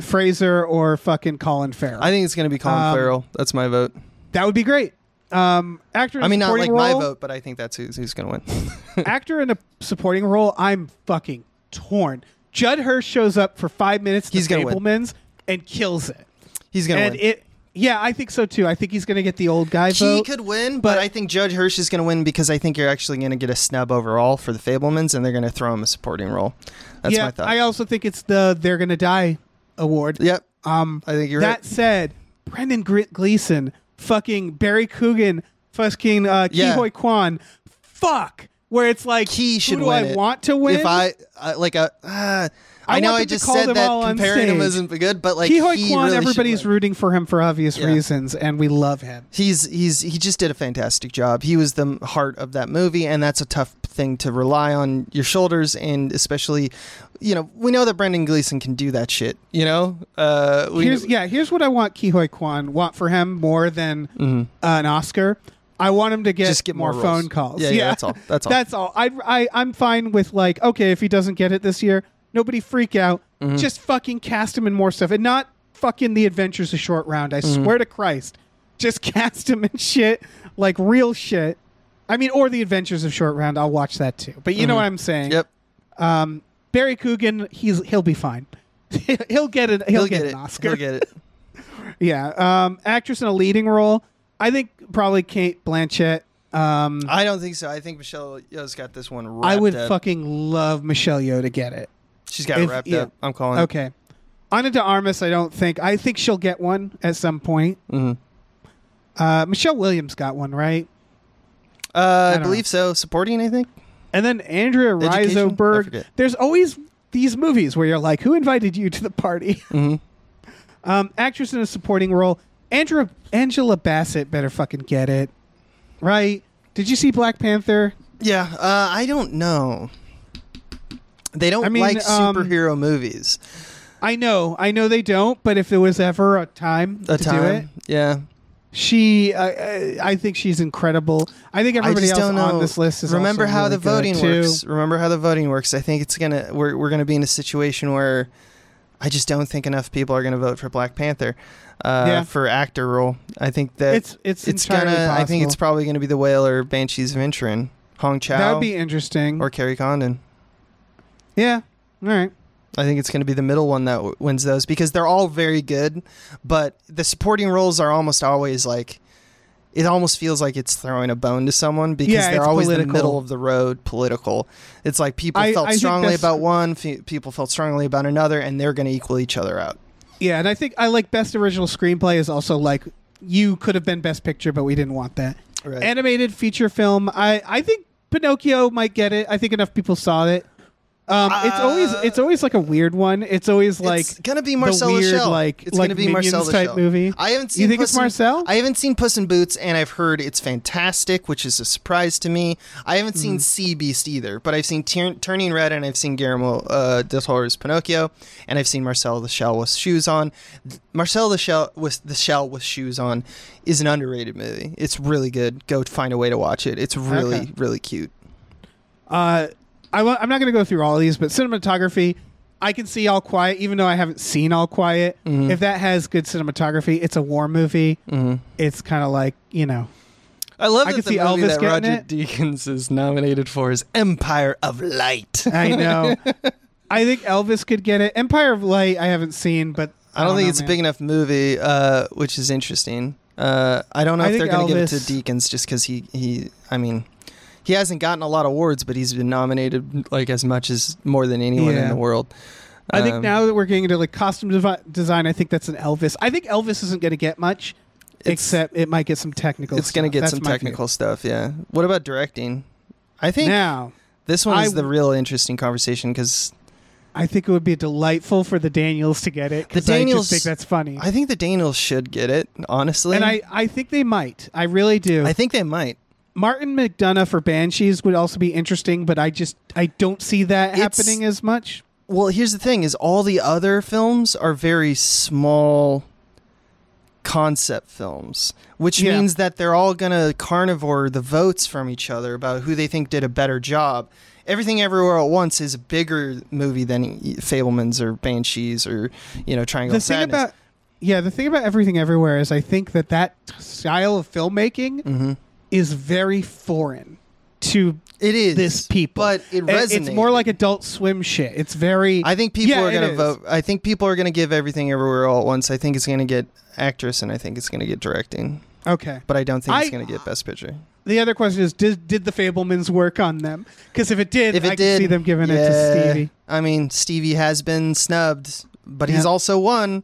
Fraser or fucking Colin Farrell. I think it's going to be Colin Um, Farrell. That's my vote. that would be great. Um, actor. In I mean, not like supporting my vote, but I think that's who's, who's going to win. actor in a supporting role, I'm fucking torn. Judd Hirsch shows up for five minutes to He's gonna. Fabelmans and kills it. He's going to and win. it, yeah, I think so too. I think he's going to get the old guy vote. he vote. could win, but, but- I think Judd Hirsch is going to win because I think you're actually going to get a snub overall for the Fabelmans, and they're going to throw him a supporting role. That's yeah, my thought. I also think it's the "They're Gonna Die" award. yep, Um, I think you're right. that right. said, Brendan Gleeson, fucking Barry Keoghan, fucking uh, Yeah. Ke Huy Quan, fuck. Where it's like, He should who do win I it. want to win? If I uh, like a, uh, I I, know I just said that comparing him isn't good, but like Ke Huy he Quan, really everybody's rooting for him for obvious Yeah. reasons, and we love him. He's he's he just did a fantastic job. He was the heart of that movie, and that's a tough thing to rely on your shoulders, and especially, you know, we know that Brendan Gleeson can do that shit. You know, uh, we, here's yeah here's what i want ke huy quan want for him more than uh, an oscar i want him to get, Mm-hmm. Just get more roles. phone calls Yeah, yeah, that's all. That's all. that's all I, I i'm fine with like okay if he doesn't get it this year nobody freak out Mm-hmm. just fucking cast him in more stuff and not fucking the adventures of short round i Mm-hmm. swear to christ just cast him in shit like real shit i mean or the adventures of short round i'll watch that too but you know what i'm saying Yep, um barry keoghan he's he'll be fine he'll get it he'll, he'll, get, get, an oscar He'll get it. yeah. Um, actress in a leading role. I think probably Cate Blanchett. Um, I don't think so. I think Michelle Yeoh's got this one. Wrapped I would up. fucking love Michelle Yeoh to get it. She's got it wrapped yeah. up. I'm calling. It Okay. Ana de Armas, I don't think. I think she'll get one at some point. hmm Uh, Michelle Williams got one, right? Uh, I, don't believe so. Supporting, I think. And then Andrea Education? I Riseborough. There's always these movies where you're like, who invited you to the party? Mm-hmm. Um, actress in a supporting role. Andrea Angela Bassett better fucking get it, right? Did you see Black Panther? Yeah. Uh, I don't know. They don't I mean, like um, superhero movies. I know, I know they don't, but if there was ever a time A to time. do it, Yeah. she, uh, uh, I think she's incredible. I think everybody I else on this list is Remember how really the voting good, too. works. Remember how the voting works. I think it's gonna we're we're gonna be in a situation where I just don't think enough people are gonna vote for Black Panther uh, Yeah. for actor role. I think that It's it's it's gonna. I think it's probably gonna be the Whale or Banshees of Inisherin, Hong Chau, that would be interesting. or Kerry Condon. yeah, all right. I think it's going to be the middle one that w- wins those because they're all very good, but the supporting roles are almost always like it almost feels like it's throwing a bone to someone because Yeah, they're always the middle of the road political. It's like people I- felt I strongly about one, fe- people felt strongly about another, and they're going to equal each other out. Yeah, and I think I like best original screenplay is also like you could have been best picture, but we didn't want that. Right. Animated feature film. I I think Pinocchio might get it. I think enough people saw it. Um, it's always Uh, it's always like a weird one. It's always like it's gonna be Marcel weird, Shell. like- it's like gonna be Marcel type Shell. movie. I haven't seen. You think Puss it's in- Marcel? I haven't seen Puss in Boots, and I've heard it's fantastic, which is a surprise to me. I haven't Hmm. seen Sea Beast either, but I've seen Tier- Turning Red, and I've seen Guillermo uh, del Toro's Pinocchio, and I've seen Marcel the Shell with shoes on. Marcel the Shell with the Shell with shoes on is an underrated movie. It's really good. Go find a way to watch it. It's really Okay. really cute. Uh, I wa- I'm not going to go through all of these, but cinematography, I can see All Quiet, even though I haven't seen All Quiet. Mm-hmm. If that has good cinematography, it's a war movie. It's kind of like you know, I love I that the see movie Elvis that Roger it. Deakins is nominated for is Empire of Light. I know. I think Elvis could get it. Empire of Light, I haven't seen, but I don't think know, it's a big enough movie, uh, which is interesting. Uh, I don't know I if they're going to give it to Deakins just because he he. I mean, he hasn't gotten a lot of awards, but he's been nominated like as much as more than anyone in the world. I think Um, now that we're getting into like costume devi- design, I think that's an Elvis. I think Elvis isn't going to get much, except it might get some technical. it's going to get That's some my view. technical stuff. Yeah. What about directing? I think Now, this one is I- the real interesting conversation because I think it would be delightful for the Daniels to get it The I Daniels- just think that's funny. I think the Daniels should get it. Honestly, and I, I think they might. I really do. I think they might. Martin McDonagh for Banshees would also be interesting, but I just I don't see that It's- happening as much. Well, here's the thing: is all the other films are very small concept films, which Yeah. means that they're all gonna carnivore the votes from each other about who they think did a better job. Everything Everywhere at Once is a bigger movie than Fabelmans or Banshees or you know Triangle The of thing Sadness. about yeah, the thing about everything everywhere is I think that that style of filmmaking Mm-hmm. Is very foreign to it is this people. but it And It's resonates. more like Adult Swim shit. It's very. I think people Yeah, are is. vote. I think people are to give everything everywhere all at once. I think it's to get actress, and I think it's to get directing. okay. But I don't think it's going to get best picture. The other question is, did did the Fabelmans work on them? Because if it did, If it I did, see them giving it to. Stevie. I mean, Stevie has been snubbed, but he's also won.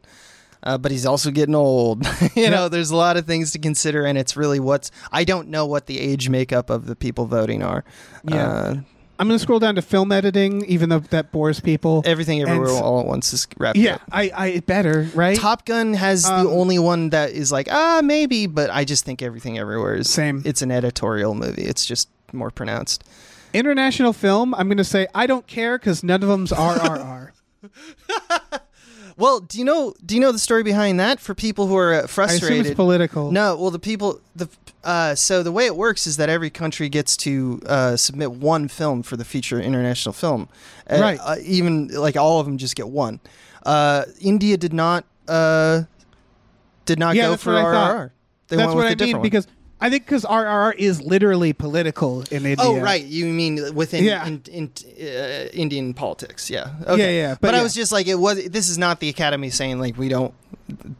Uh, but he's also getting old. you know, there's a lot of things to consider, and it's really what's. I don't know what the age makeup of the people voting are. Yeah. Uh, I'm going to scroll down to film editing, even though that bores people. everything everywhere And- all at once is wrapped yeah, up. I, I better right. Top Gun has Um, the only one that is like ah maybe, but I just think everything everywhere is Same. It's an editorial movie. It's just more pronounced. International film. I'm going to say I don't care because none of them's RRR. Well, do you know do you know the story behind that for people who are uh, I assume frustrated? it's political. No, well, the people, the uh, so the way it works is that every country gets to uh, submit one film for the feature international film, Uh, Right. Uh, even like all of them just get one. Uh, India did not uh, did not Yeah, go for what I. RRR. They That's went what with I a different mean one. because I think because RRR is literally political in India. Oh right, you mean within Yeah. in, in, uh, Indian politics? Yeah. Okay. Yeah, yeah, But, but I was just like, it was. This is not the Academy saying like we don't.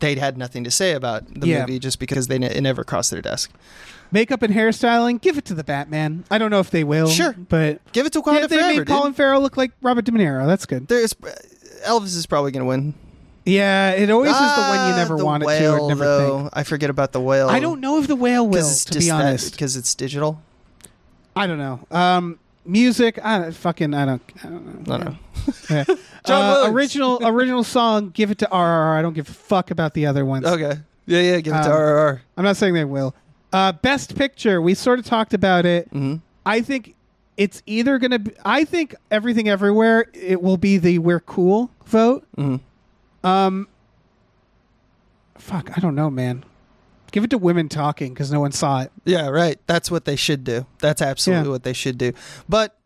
They'd had nothing to say about the Yeah. movie just because they it never crossed their desk. Makeup and hairstyling, give it to the Batman. I don't know if they will. Sure. but Give it to Wakanda yeah, they forever, made dude. Colin Farrell look like Robert De Niro. That's good. There's Elvis is probably gonna win. Yeah, it always is the one you Ah, never want it to or never though. think. I forget about the whale. I don't know if the whale will, it's to be honest. because it's digital. I don't know. Um, music, I don't, fucking, I don't, I don't know. I don't know. Yeah. Uh, original, original song, give it to RRR. I don't give a fuck about the other ones. Okay. Yeah, yeah. Give it to Um, RRR. I'm not saying they will. Uh, best picture, we sort of talked about it. hmm I think it's either going to be, I think everything everywhere, it will be the we're cool vote. hmm Um, fuck, I don't know, man. Give it to women talking because no one saw it. Yeah, right. That's what they should do. That's absolutely Yeah. what they should do. But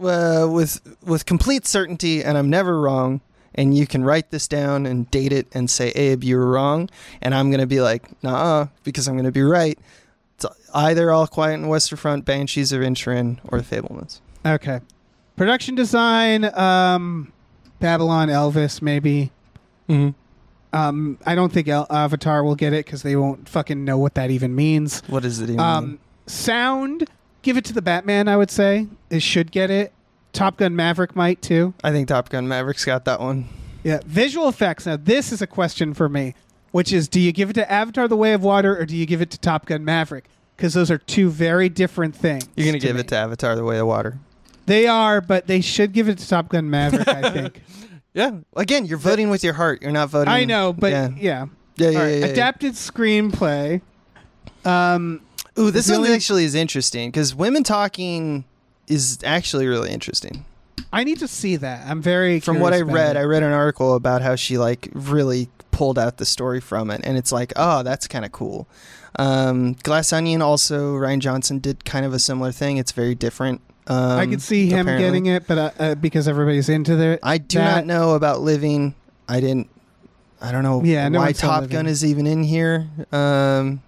uh, with with complete certainty, and I'm never wrong. And you can write this down and date it and say, Abe, you were wrong. And I'm going to be like, nah, because I'm going to be right. It's either All Quiet in Western Front, Banshees of Inisherin, or The Fabelmans. Okay. Production design, um, Babylon, Elvis, maybe. Mm-hmm. Um, I don't think El- Avatar will get it because they won't fucking know what that even means. What does it even Um, mean? sound, give it to the Batman. I would say it should get it. Top Gun Maverick might too. I think Top Gun Maverick's got that one. Yeah, visual effects. Now this is a question for me, which is: Do you give it to Avatar: The Way of Water or do you give it to Top Gun Maverick? Because those are two very different things. You're going to give me. it to Avatar: The Way of Water. They are, but they should give it to Top Gun Maverick. I think. Yeah. Again, you're voting with your heart. You're not voting. I know, but yeah, yeah. yeah, yeah. Right, yeah. Adapted screenplay. Um, Ooh, this The one actually is interesting because women talking is actually really interesting. I need to see that. I'm very From what I read, it. I read an article about how she like really pulled out the story from it, and it's like, oh, that's kind of cool. Um, Glass Onion also Rian Johnson did kind of a similar thing. It's very different. Um, I could see him apparently. getting it, but uh, uh, because everybody's into it, I do that- not know about Living. I didn't. I don't know Yeah, no why Top Living. Gun is even in here. Um,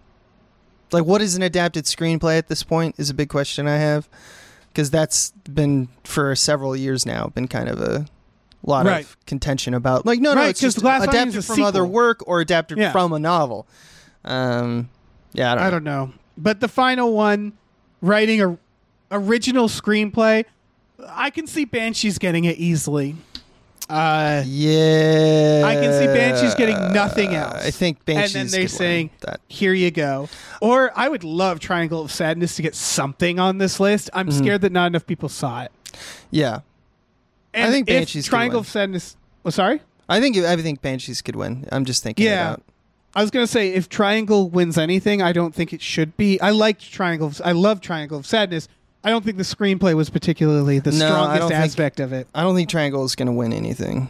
like, what is an adapted screenplay at this point? Is a big question I have because that's been for several years now been kind of a lot Right. of contention about like no no Right, it's just adapted from other work or adapted Yeah. from a novel. Um, yeah, I don't. I know. don't know. But the final one, writing a original screenplay, I can see Banshees getting it easily. Uh, Yeah, I can see Banshees getting nothing else. I think Banshees. and then they're saying, that. "Here you go." Or I would love Triangle of Sadness to get something on this list. I'm Mm-hmm. scared that not enough people saw it. Yeah, And think if Banshees could Triangle win. of Sadness. Oh, sorry. I think I think Banshees could win. I'm just thinking. Yeah. About. I was gonna say if Triangle wins anything, I don't think it should be. I liked Triangle. Of, I love Triangle of Sadness. I don't think the screenplay was particularly the No, I strongest don't think- aspect of it. I don't think Triangle is going to win anything.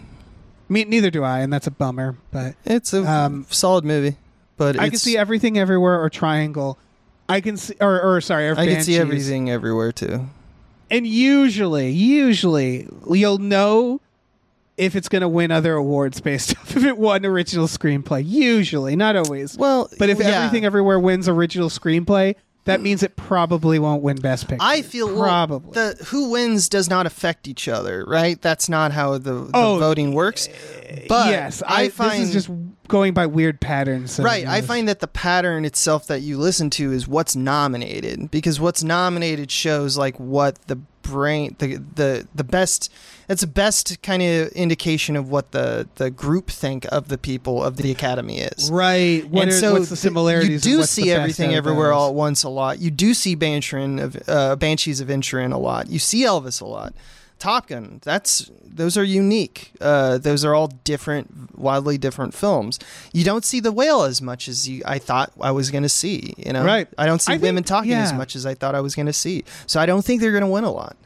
Me, neither do I, and that's a bummer. But It's a Um, solid movie, but I can it's- see everything everywhere or Triangle. I can see, or, or sorry, or I can see Banshees. everything everywhere too. And usually, usually you'll know if it's going to win other awards based off if it won original screenplay. Usually, not always. Well, but if yeah. everything everywhere wins original screenplay, that means it probably won't win best picture. I feel well, probably. the who wins does not affect each other, right? That's not how the, the Oh, voting works. Eh, but yes, I, I, find this is just going by weird patterns. right. I find that the pattern itself that you listen to is what's nominated because what's nominated shows like what the brain the the the best. that's the best kind of indication of what the the group think of the people of the academy is. right. What and are, so what's the th- similarities? You do see everything everywhere all at once a lot. You do see Banshees of uh, Banshees of Inisherin a lot. You see Elvis a lot. Top Gun. That's those are unique. Uh, those are all different, wildly different films. You don't see the whale as much as you I thought I was going to see. You know, Right. I don't see I think- women talking as much as I thought I was going to see. So I don't think they're going to win a lot.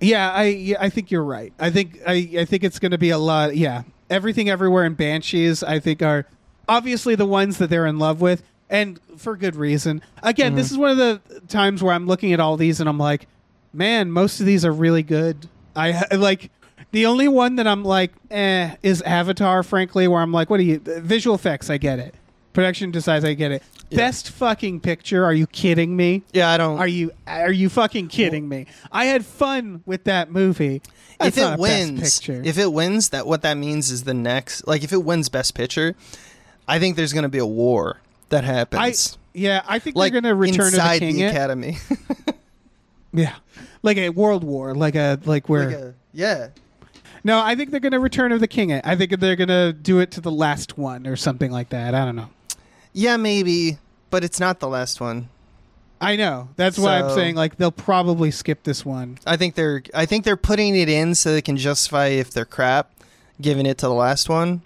Yeah, I yeah, I think you're right. I think I I think it's going to be a lot. Yeah, everything everywhere in Banshees. I think are obviously the ones that they're in love with, and for good reason. Again, this is one of the times where I'm looking at all these and I'm like, man, most of these are really good. I like the only one that I'm like, eh, is Avatar. Frankly, where I'm like, what are you? Visual effects, I get it. Production decides, I get it. Best fucking picture. Are you kidding me? Yeah, I don't. Are you are you fucking kidding me? I had fun with that movie. That's if it wins, if it wins, that what that means is the next. Like if it wins Best Picture, I think there's going to be a war that I happens. yeah, I think like they're gonna return inside to the it. Academy. Yeah, like a world war, like a like where. Like a- yeah. no, I think they're gonna return of the king. It. I think they're gonna do it to the last one or something like that. I don't know. Yeah, maybe, but it's not the last one. I know. That's why I'm saying like they'll probably skip this one. I think they're I think they're putting it in so they can justify if they're crap, giving it to the last one.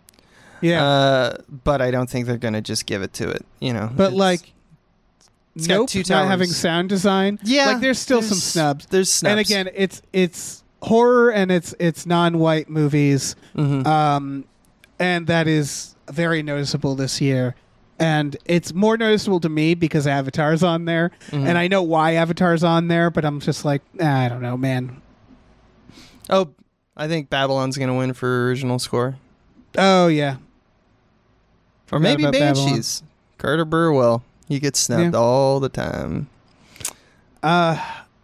Yeah, Uh, but I don't think they're gonna just give it to it. You know. but like. It's Nope, two not having sound design. yeah, like there's still some snubs. There's snubs. And again, it's it's horror and it's it's non-white movies. Mhm. um, and that is very noticeable this year. And it's more noticeable to me because Avatar's on there, Mm-hmm. and I know why Avatar's on there, but I'm just like, ah, I don't know, man. oh, I think Babylon's gonna win for original score, Oh yeah, or Forgot maybe about Babylon. Banshees. Carter Burwell. He gets snubbed Yeah. all the time. uh,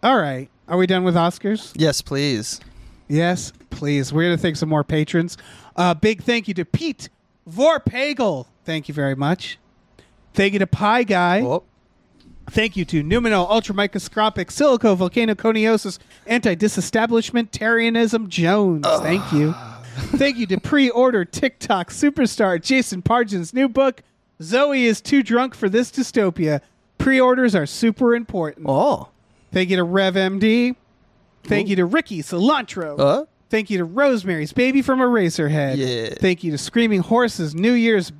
all right. Are we done with Oscars? Yes, please. Yes, please. We're gonna thank some more patrons. Uh, big thank you to Pete Vorpagel. Thank you very much. Thank you to Pie Guy. Oh, Thank you to Numino Ultramicroscopic Silico Volcanoconiosis Anti Disestablishment Tarianism Jones. Thank you. Thank you to pre order TikTok superstar Jason Pargin's new book, Zoe is Too Drunk for This Dystopia. Pre orders are super important. oh, Thank you to RevMD. Thank you to Ricky Cilantro. uh, Thank you to Rosemary's Baby from Eraserhead. Yeah. Thank you to Screaming Horses New Year's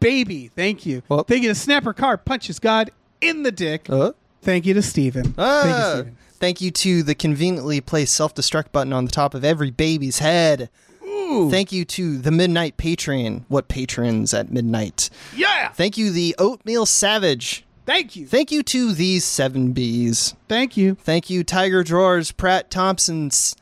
Baby. Thank you. Well- Thank you to Snapper Car Punches God in the Dick. uh. Thank you to Steven. Ah, Thank you, Steven. thank you to the conveniently placed self-destruct button on the top of every baby's head. Thank you to the Midnight Patron. What patrons at midnight? Yeah. Thank you, the Oatmeal Savage. Thank you. Thank you to these seven bees. Thank you. Thank you, Tiger Drawers, Pratt Thompson's.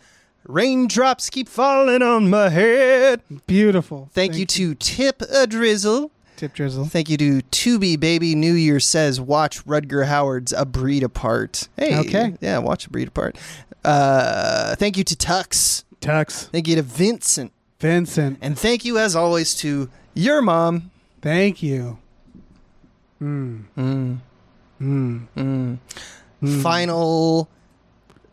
Raindrops keep falling on my head. Beautiful. Thank, you to Tip a Drizzle. Tip Drizzle. Thank you to Tubi Baby New Year says watch Rutger Hauer's A Breed Apart. Hey, Okay. yeah, watch A Breed Apart. Uh, thank you to Tux. Tux. Thank you to Vincent, Vincent. and thank you as always to your mom. Thank you. Mm. Hmm. Mm. Hmm. Mm. Hmm. Final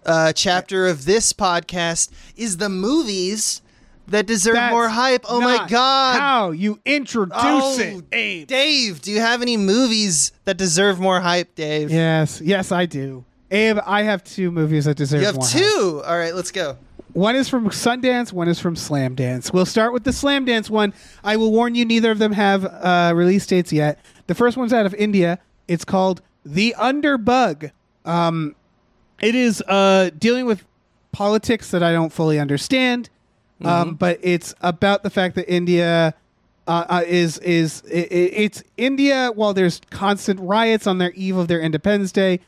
uh, chapter of this podcast is the movies that deserve That's more hype. Oh my god. How you introduce Oh, it, Abe? Dave, do you have any movies that deserve more hype, Dave? Yes, yes, I do. Abe, I have two movies that deserve You have two. hype. All right, let's go. One is from Sundance, one is from Slamdance. We'll start with the Slamdance one. I will warn you, neither of them have uh, release dates yet. The first one's out of India. It's called The Underbug. Um, it is uh, dealing with politics that I don't fully understand, um, but it's about the fact that India uh, uh, is is i i it's India while there's constant riots on their eve of their Independence Day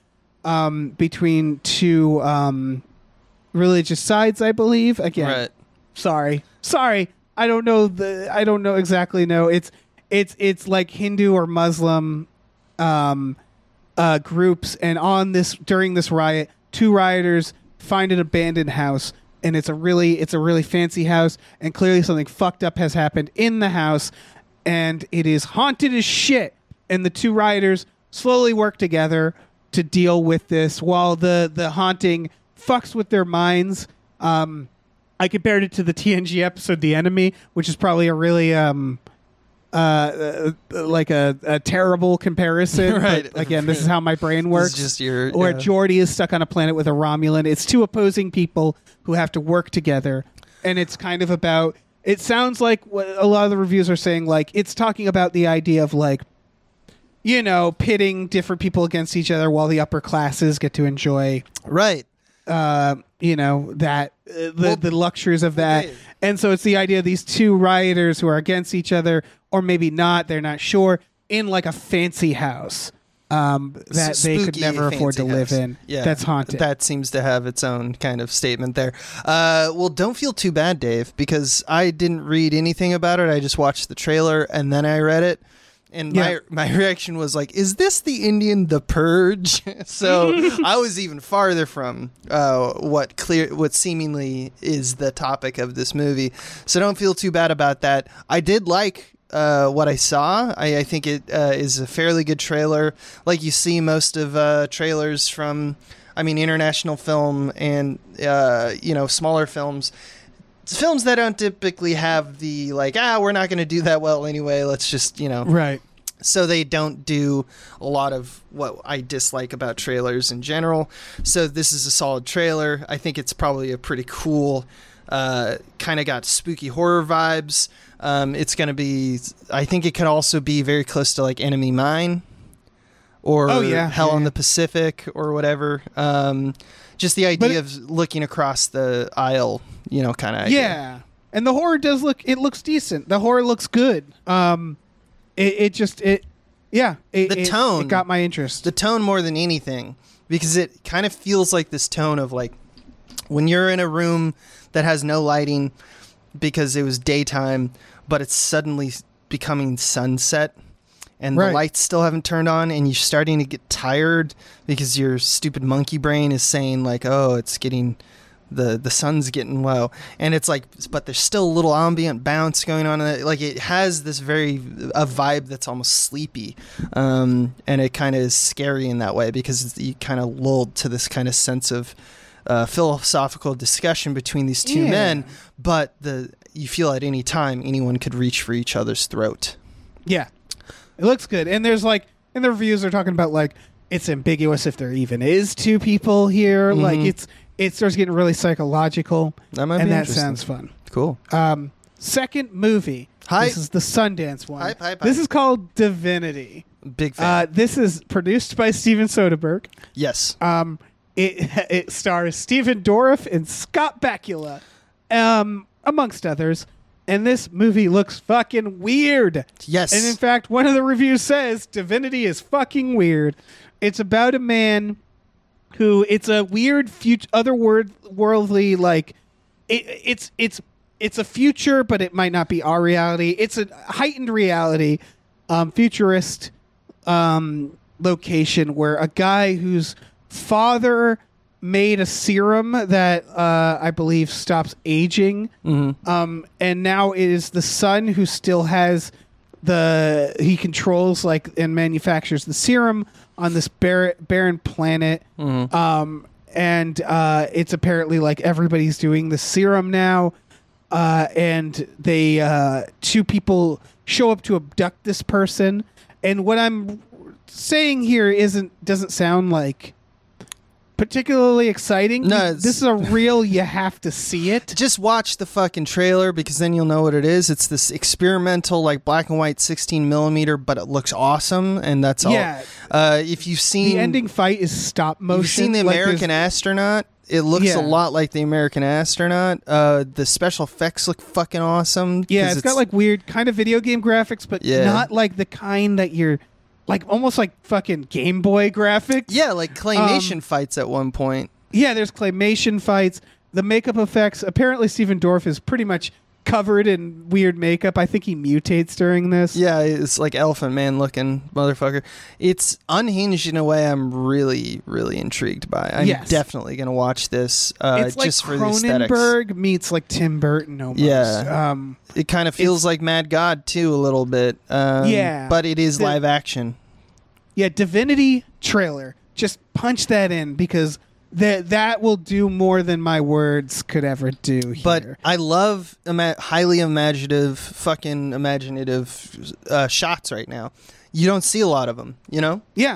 um, between two um, religious sides, I believe. Again, Right. sorry, sorry, I don't know the I don't know exactly. No, it's it's it's like Hindu or Muslim um, uh, groups, and on this during this riot, two rioters find an abandoned house, and it's a really it's a really fancy house, and clearly something fucked up has happened in the house, and it is haunted as shit. And the two rioters slowly work together to deal with this, while the the haunting fucks with their minds. Um, I compared it to the TNG episode "The Enemy," which is probably a really um, uh, uh, like a, a terrible comparison. but Right. again, this is how my brain works. Just your where yeah. Geordi is stuck on a planet with a Romulan. It's two opposing people who have to work together, and it's kind of about. It sounds like what a lot of the reviews are saying. Like it's talking about the idea of like, you know, pitting different people against each other while the upper classes get to enjoy right. Uh, you know that uh, the Well, the luxuries of that, and so it's the idea of these two rioters who are against each other, or maybe not. They're not sure in like a fancy house um, that they could never afford to live house. in. Yeah, that's haunted. That seems to have its own kind of statement there. Uh, well, don't feel too bad, Dave, because I didn't read anything about it. I just watched the trailer and then I read it. And Yeah. my my reaction was like, "Is this the Indian The Purge?" so I was even farther from uh, what clear what seemingly is the topic of this movie. So don't feel too bad about that. I did like uh, what I saw. I, I think it uh, is a fairly good trailer. Like you see most of uh, trailers from, I mean, international film and uh, you know smaller films. Films that don't typically have the like ah we're not going to do that well anyway. Let's just you know right. so they don't do a lot of what I dislike about trailers in general. So this is a solid trailer. I think it's probably a pretty cool, uh, kind of got spooky horror vibes. Um, it's going to be. I think it could also be very close to like Enemy Mine, or Oh, yeah. Hell Yeah, on yeah. the Pacific, or whatever. Um, just the idea it- of looking across the aisle, you know, kind of. Yeah, and the horror does look. It looks decent. The horror looks good. Um, it, it just it. Yeah, it, The it- tone. it got my interest. the tone more than anything because it kind of feels like this tone of like when you're in a room that has no lighting because it was daytime but it's suddenly becoming sunset and the lights still haven't turned on and you're starting to get tired because your stupid monkey brain is saying like oh it's getting the the sun's getting low and it's like but there's still a little ambient bounce going on in it. like it has this very a vibe that's almost sleepy um, and it kind of is scary in that way because it's, you kind of lulled to this kind of sense of uh, philosophical discussion between these two Yeah. men but the you feel at any time anyone could reach for each other's throat Yeah, it looks good. And there's like, and the reviews are talking about like it's ambiguous if there even is two people here. Like it's it starts getting really psychological, that might and that sounds fun. cool Um, second movie. Hype. This is the Sundance one. Hype, hype, This is called Divinity. big fan Uh, this is produced by Steven Soderbergh. yes Um, it it stars Stephen Dorff and Scott Bakula, um, amongst others. And this movie looks fucking weird. yes And in fact, one of the reviews says Divinity is fucking weird. It's about a man who it's a weird future other word worldly like it, it's it's it's a future but it might not be our reality. It's a heightened reality um futurist um location where a guy whose father made a serum that uh, I believe stops aging, um, and now it is the son who still has the he controls like and manufactures the serum on this bar- barren planet. Um, and uh, it's apparently like everybody's doing the serum now. Uh, and they uh, two people show up to abduct this person. And what I'm saying here isn't doesn't sound like particularly exciting. No, this is a real. You have to see it. Just watch the fucking trailer because then you'll know what it is. It's this experimental, like black and white, sixteen millimeter, but it looks awesome, and that's all. Yeah. Uh, if you've seen The ending fight is stop motion. You've seen the Like, there's- American astronaut. It looks Yeah. a lot like the American astronaut. Uh, the special effects look fucking awesome. Yeah, 'cause it's got like weird kind of video game graphics, but Yeah. not like the kind that you're like almost like fucking Game Boy graphics. yeah, like claymation Um, fights at one point. Yeah, there's claymation fights. The makeup effects. Apparently, Stephen Dorff is pretty much covered in weird makeup. I think he mutates during this. Yeah, it's like Elephant Man looking motherfucker. It's unhinged in a way I'm really, really intrigued by. I'm Yes. definitely gonna watch this uh, it's like just for the aesthetics. Cronenberg meets like Tim Burton almost. Yeah. Um, It kind of feels like Mad God too, a little bit. Um, Yeah. but it is The- live action. yeah, Divinity trailer. Just punch that in because that that will do more than my words could ever do. Here. But I love ima- highly imaginative, fucking imaginative uh, shots right now. You don't see a lot of them, you know. yeah,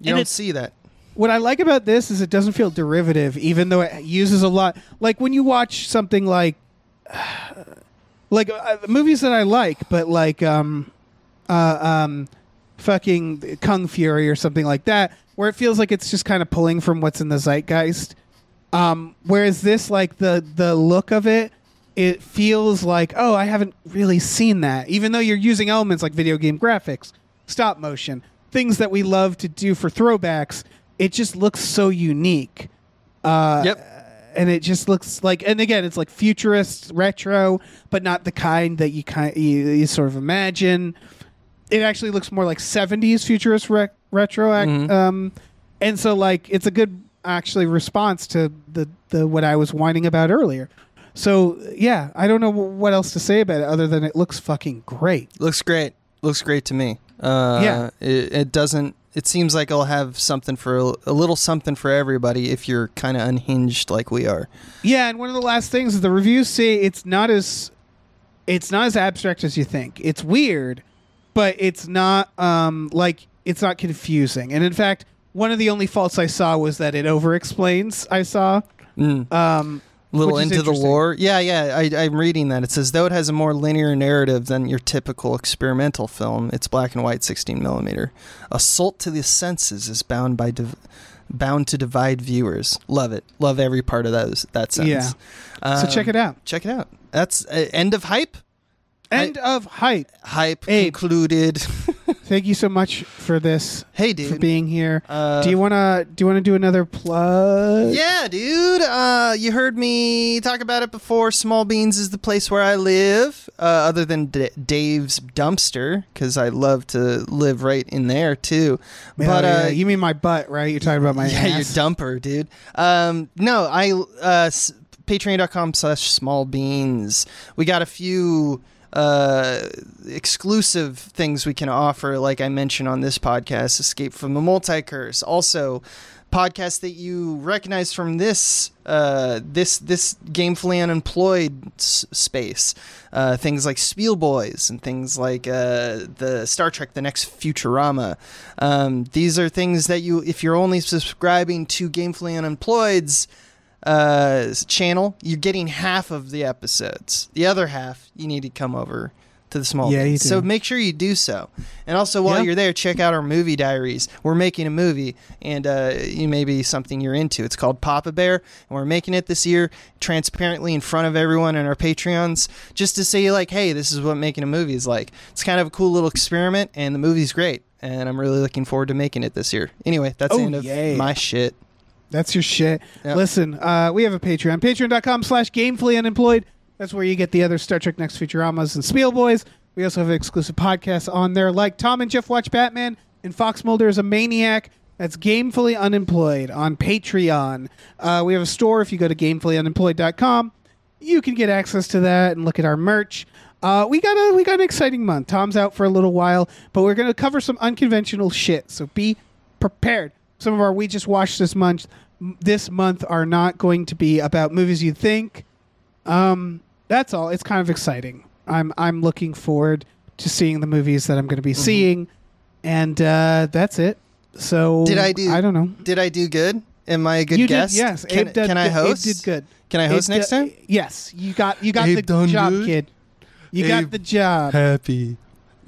You And don't see that. what I like about this is it doesn't feel derivative, even though it uses a lot. Like when you watch something like, like uh, movies that I like, but like um, uh, um, fucking Kung Fury or something like that, where it feels like it's just kind of pulling from what's in the zeitgeist. Um, whereas this, like the the look of it, it feels like oh, I haven't really seen that. Even though you're using elements like video game graphics, stop motion, things that we love to do for throwbacks, it just looks so unique. Uh, Yep. And it just looks like, and again, it's like futurist, retro, but not the kind that you kind you, you sort of imagine. It actually looks more like '70s futurist rec- retro, ac- Mhm. um, and so like it's a good actually response to the the what I was whining about earlier. So yeah, I don't know what else to say about it other than it looks fucking great. Looks great. Looks great to me. Uh, Yeah. It, it doesn't. It seems like it'll have something for a, a little something for everybody if you're kind of unhinged like we are. Yeah, and one of the last things the reviews say it's not as it's not as abstract as you think. It's weird, but it's not um like it's not confusing. And in fact, one of the only faults I saw was that it over explains. I saw Mm. um little into the lore. Yeah, yeah, I, I'm reading that. It says though it has a more linear narrative than your typical experimental film, it's black and white, 16 millimeter. Assault to the senses is bound by div- bound to divide viewers. Love it. Love every part of those that sentence. so check it out. Check it out. That's uh, end of hype. End of hype. Hype Abe. concluded. Thank you so much for this hey, dude, for being here. Uh, do you wanna do you wanna do another plug? Yeah, dude. Uh, you heard me talk about it before. Small Beans is the place where I live, uh, other than D- Dave's dumpster, because I love to live right in there too. Yeah, but yeah, uh, you mean my butt, right? You're talking about my yeah, your ass. dumper, dude. Um, no, I uh, s- patreon.com slash small beans. We got a few uh exclusive things we can offer like i mentioned on this podcast escape from the multiverse also podcasts that you recognize from this uh this this gamefully unemployed s- space. Uh things like Spielboys and things like uh the star trek the next futurama. Um these are things that you if you're only subscribing to gamefully unemployed's uh, channel, you're getting half of the episodes. The other half, you need to come over to the small. Yeah. So make sure you do so. And also, while you're there, check out our movie diaries. We're making a movie, and uh, you may be something you're into. It's called Papa Bear, and we're making it this year transparently in front of everyone and our Patreons, just to say like, hey, this is what making a movie is like. It's kind of a cool little experiment, and the movie's great. And I'm really looking forward to making it this year. Anyway, that's the Oh, end of yeah. my shit. That's your shit. Yep. Listen, uh, we have a Patreon. Patreon.com slash gamefully unemployed. That's where you get the other Star Trek Next Futuramas and Spiel Boys. We also have exclusive podcasts on there like Tom and Jeff Watch Batman and Fox Mulder is a Maniac. That's Gamefully Unemployed on Patreon. Uh, we have a store if you go to gamefullyunemployed.com. You can get access to that and look at our merch. Uh, we got a we got an exciting month. Tom's out for a little while, but we're gonna cover some unconventional shit. So be prepared. Some of our we just watched this month this month are not going to be about movies you think. Um, that's all. It's kind of exciting. I'm I'm looking forward to seeing the movies that I'm going to be seeing, and uh, that's it. So Did I do? I don't know. Did I do good? Am I a good you guest? did yes. Can, Abe did, can I Abe host? did good. Can I host Abe next did- time? Yes, you got you got Abe the job, good? kid. You got the job. Happy.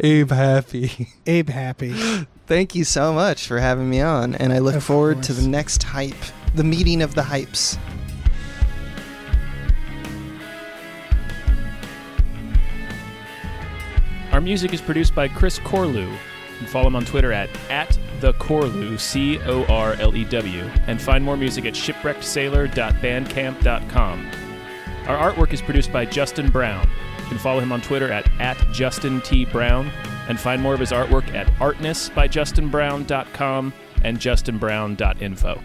Abe happy. Abe happy. Thank you so much for having me on, and I look Of forward to the next hype, the meeting of the hypes. Our music is produced by Chris Corlew. You can follow him on Twitter at, at the Corlew, C O R L E W, and find more music at shipwreckedsailor.bandcamp.com. Our artwork is produced by Justin Brown. You can follow him on Twitter at, at Justin T. Brown, and find more of his artwork at artnessbyjustinbrown.com and justinbrown.info.